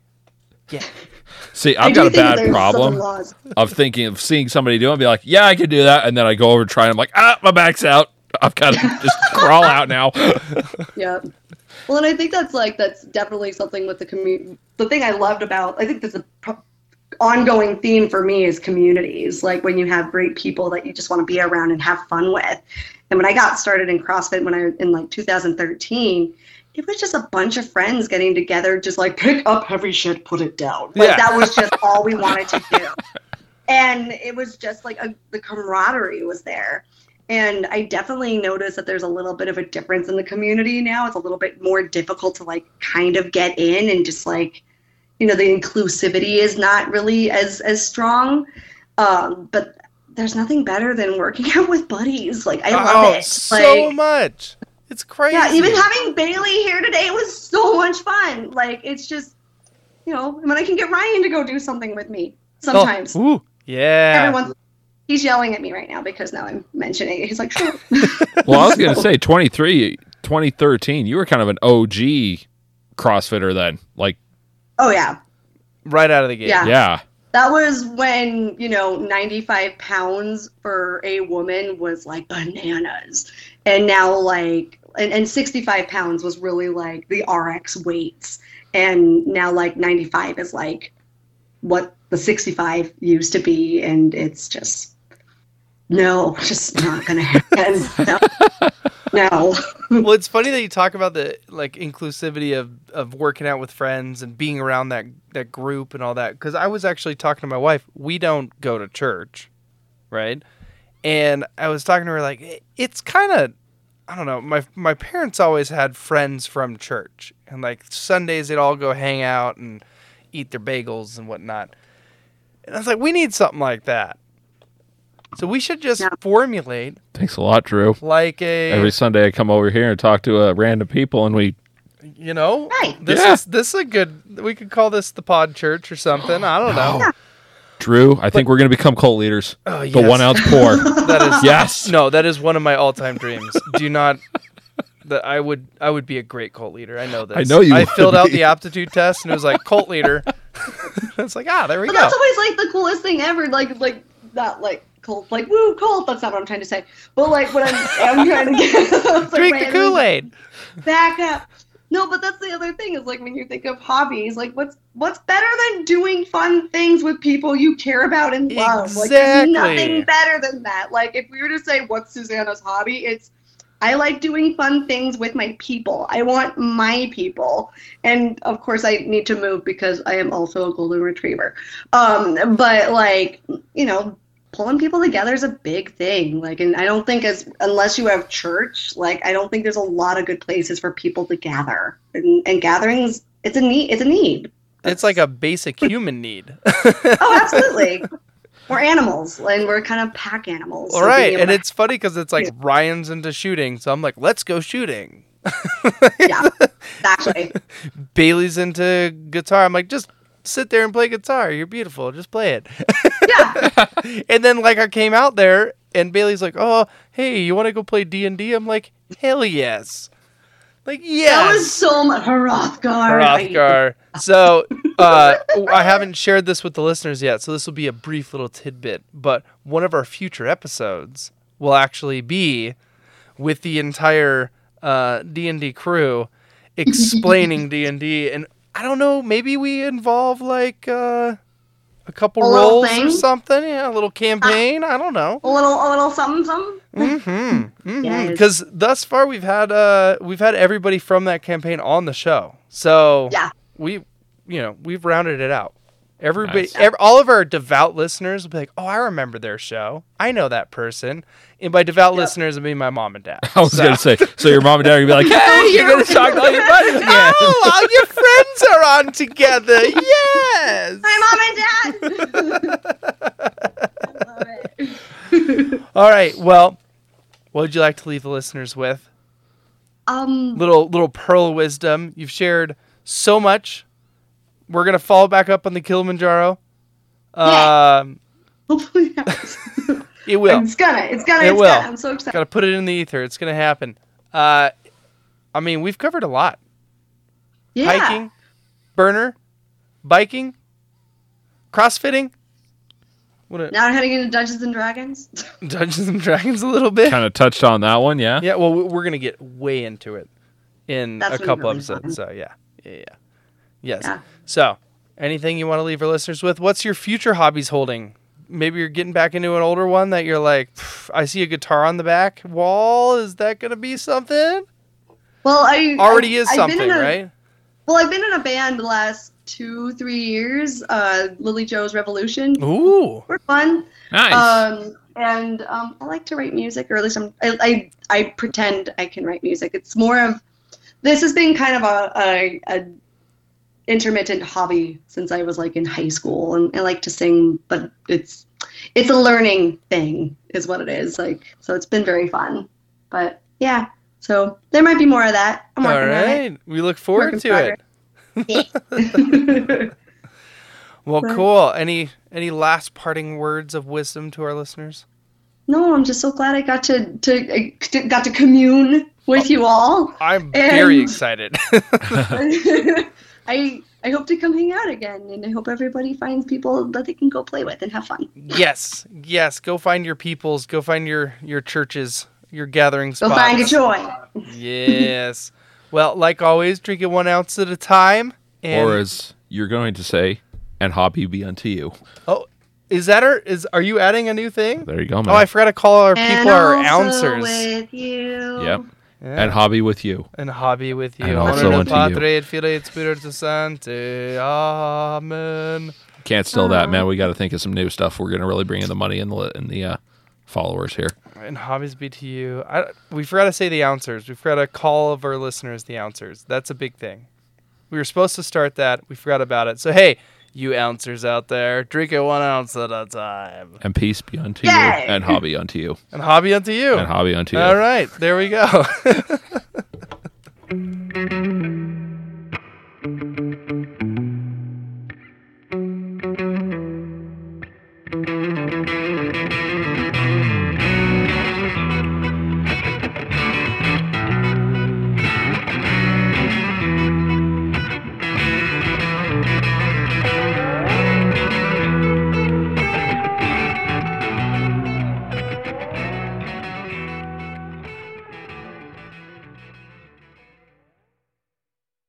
Speaker 1: Yeah.
Speaker 3: See,
Speaker 2: I
Speaker 3: I've
Speaker 2: do
Speaker 3: got a bad problem of thinking of seeing somebody do it and be like, yeah, I can do that. And then I go over and try and I'm like, ah, my back's out. I've got to just crawl out now.
Speaker 2: Yeah. Well, and I think that's like that's definitely something with the community. The thing I loved about I think there's a pro- ongoing theme for me is communities. Like when you have great people that you just want to be around and have fun with. And when I got started in CrossFit when I in like 2013, it was just a bunch of friends getting together, just like pick up heavy shit, put it down. Like
Speaker 1: Yeah.
Speaker 2: that was just all we wanted to do. And it was just like a, the camaraderie was there. And I definitely noticed that there's a little bit of a difference in the community now. It's a little bit more difficult to like kind of get in and just like, you know, the inclusivity is not really as as strong. Um, but there's nothing better than working out with buddies. Like I love
Speaker 1: oh,
Speaker 2: it.
Speaker 1: so
Speaker 2: like,
Speaker 1: much. It's crazy.
Speaker 2: yeah, even having Bailey here today was so much fun. Like it's just, you know, when I can get Ryan to go do something with me
Speaker 1: Oh,
Speaker 2: sometimes.
Speaker 1: ooh, yeah.
Speaker 2: Everyone's he's yelling at me right now because now I'm mentioning it. He's like, sure.
Speaker 3: Well, I was going to say 23, 2013, you were kind of an OG CrossFitter then. Like,
Speaker 2: oh yeah,
Speaker 1: right out of the gate.
Speaker 2: Yeah.
Speaker 3: yeah.
Speaker 2: That was when you know 95 pounds for a woman was like bananas, and now like and, and 65 pounds was really like the RX weights, and now like 95 is like what the 65 used to be, and it's just no, just not gonna happen. no. no.
Speaker 1: well, it's funny that you talk about the like inclusivity of of working out with friends and being around that that group and all that. Because I was actually talking to my wife. We don't go to church, right? And I was talking to her like it's kind of I don't know. My my parents always had friends from church, and like Sundays they'd all go hang out and eat their bagels and whatnot. And I was like, we need something like that. So we should just
Speaker 2: Yeah.
Speaker 1: formulate
Speaker 3: Thanks a lot, Drew.
Speaker 1: like a
Speaker 3: Every Sunday I come over here and talk to uh, random people and we
Speaker 1: you know
Speaker 2: Right.
Speaker 1: this
Speaker 3: Yeah.
Speaker 1: is this is a good we could call this the pod church or something i don't know
Speaker 3: Drew, I think we're going to become cult leaders.
Speaker 1: Oh,
Speaker 3: The
Speaker 1: yes.
Speaker 3: one ounce pour.
Speaker 1: that is
Speaker 3: yes.
Speaker 1: no that is one of my all-time dreams do not that i would i would be a great cult leader i know this
Speaker 3: I know you
Speaker 1: i
Speaker 3: would
Speaker 1: filled out the aptitude test and it was like cult leader it's like ah there we
Speaker 2: But
Speaker 1: go
Speaker 2: that's always like the coolest thing ever. Like like not like cult, like woo cult. That's not what I'm trying to say. But like what I'm I'm trying to get. it's like
Speaker 1: drink the kool-aid
Speaker 2: Back up. No, but that's the other thing is like when you think of hobbies, like what's what's better than doing fun things with people you care about and love? Like there's nothing better than that. Like if we were to say what's Susanna's hobby, it's I like doing fun things with my people. I want my people. And of course I need to move because I am also a golden retriever. Um but like, you know, pulling people together is a big thing. Like and I don't think as unless you have church, like I don't think there's a lot of good places for people to gather. And, and gatherings it's a need it's a need.
Speaker 1: it's like a basic human need
Speaker 2: Oh, absolutely. we're animals and we're kind of pack animals.
Speaker 1: all
Speaker 2: so
Speaker 1: right and
Speaker 2: to-
Speaker 1: it's funny because it's like
Speaker 2: Yeah.
Speaker 1: ryan's into shooting so i'm like let's go shooting
Speaker 2: yeah, exactly.
Speaker 1: Bailey's into guitar. I'm like, just sit there and play guitar. You're beautiful. Just play it.
Speaker 2: Yeah.
Speaker 1: and then like I came out there and Bailey's like, oh, hey, you want to go play D and D?" I'm like, hell yes. Like
Speaker 2: yeah,
Speaker 1: That
Speaker 2: was so much Hrothgar.
Speaker 1: Hrothgar. So uh, I haven't shared this with the listeners yet, so this will be a brief little tidbit. But one of our future episodes will actually be with the entire uh, D and D crew explaining D and D, and I don't know, maybe we involve like uh, a couple
Speaker 2: A
Speaker 1: rolls or something, yeah, a little campaign. I don't know.
Speaker 2: A little, a little something, something.
Speaker 1: Mm-hmm.
Speaker 2: Yes.
Speaker 1: Because thus far we've had uh we've had everybody from that campaign on the show, so
Speaker 2: Yeah.
Speaker 1: we you know we've rounded it out. Everybody,
Speaker 3: Nice.
Speaker 1: ev- all of our devout listeners will be like, "Oh, I remember their show. I know that person." And by devout listeners, I mean my mom and dad.
Speaker 3: I was
Speaker 1: So-
Speaker 3: going to say, so your mom and dad are going to be like, hey, you're going to talk to all your buddies again.
Speaker 1: oh, all your friends are on together. Yes.
Speaker 2: my mom and dad. I love it.
Speaker 1: All right. Well, what would you like to leave the listeners with?
Speaker 2: Um,
Speaker 1: little little pearl of wisdom. You've shared so much. We're gonna follow back up on the Kilimanjaro.
Speaker 2: Yeah.
Speaker 1: Um,
Speaker 2: hopefully, yes.
Speaker 1: it will.
Speaker 2: it's gonna, it's gonna,
Speaker 1: It
Speaker 2: it's
Speaker 1: will.
Speaker 2: gonna. I'm so excited.
Speaker 1: Got to put it in the ether. It's gonna happen. Uh, I mean, we've covered a lot:
Speaker 2: Yeah.
Speaker 1: hiking, burner, biking, crossfitting. What a,
Speaker 2: Now heading into Dungeons and Dragons.
Speaker 1: Dungeons and Dragons a little bit.
Speaker 3: Kind of touched on that one, yeah.
Speaker 1: Yeah, well, we- we're gonna get way into it in
Speaker 2: That's
Speaker 1: a couple
Speaker 2: really
Speaker 1: episodes.
Speaker 2: fun.
Speaker 1: So yeah, yeah, yeah. Yes.
Speaker 2: Yeah.
Speaker 1: So, anything you want to leave our listeners with? What's your future hobbies holding? Maybe you're getting back into an older one that you're like, I see a guitar on the back wall. Is that gonna be something?
Speaker 2: Well, I
Speaker 1: Already
Speaker 2: I-
Speaker 1: is
Speaker 2: I've been
Speaker 1: something,
Speaker 2: in a-
Speaker 1: right?
Speaker 2: Well, I've been in a band the last two, three years. Uh, Lily Joe's Revolution.
Speaker 1: Ooh.
Speaker 2: We're fun.
Speaker 3: Nice.
Speaker 2: Um, and um, I like to write music, or at least I'm, I, I I pretend I can write music. It's more of this has been kind of a, a, a intermittent hobby since I was like in high school, and I like to sing, but it's it's a learning thing, is what it is. Like so, it's been very fun. But yeah, so there might be more of that. I'm
Speaker 1: All
Speaker 2: working.
Speaker 1: We look forward to it. Well, cool. Any any last parting words of wisdom to our listeners?
Speaker 2: no, I'm just so glad I got to to I got to commune with oh, you all.
Speaker 1: I'm very excited.
Speaker 2: I I hope to come hang out again, and I hope everybody finds people that they can go play with and have fun.
Speaker 1: yes, yes. Go find your peoples. Go find your your churches, your gathering
Speaker 2: Go
Speaker 1: spots.
Speaker 2: find your joy.
Speaker 1: yes. Well, like always, drink it one ounce at a time. And
Speaker 3: or as you're going to say, and hobby be unto you.
Speaker 1: oh, is that our is? Are you adding a new thing?
Speaker 3: There you go, man.
Speaker 1: Oh, I forgot to call our
Speaker 2: and
Speaker 1: people our
Speaker 2: also
Speaker 1: ouncers.
Speaker 2: with you.
Speaker 3: Yep.
Speaker 1: Yeah.
Speaker 3: And hobby with you.
Speaker 1: and hobby with you.
Speaker 3: And
Speaker 2: also
Speaker 3: unto
Speaker 1: the
Speaker 3: you.
Speaker 1: Padre et Filii et Spiritus Sancti. Amen.
Speaker 3: Can't steal that, man. We got to think of some new stuff. We're gonna really bring in the money and the and the uh, followers here.
Speaker 1: And hobbies be to you. I, we forgot to say the ouncers. We forgot to call of our listeners the ouncers. That's a big thing. We were supposed to start that. We forgot about it. So hey, you ouncers out there. Drink it one ounce at a time.
Speaker 3: And peace be unto
Speaker 2: Yay!
Speaker 3: you, and hobby unto you,
Speaker 1: and hobby unto you,
Speaker 3: and hobby unto you.
Speaker 1: All right, there we go.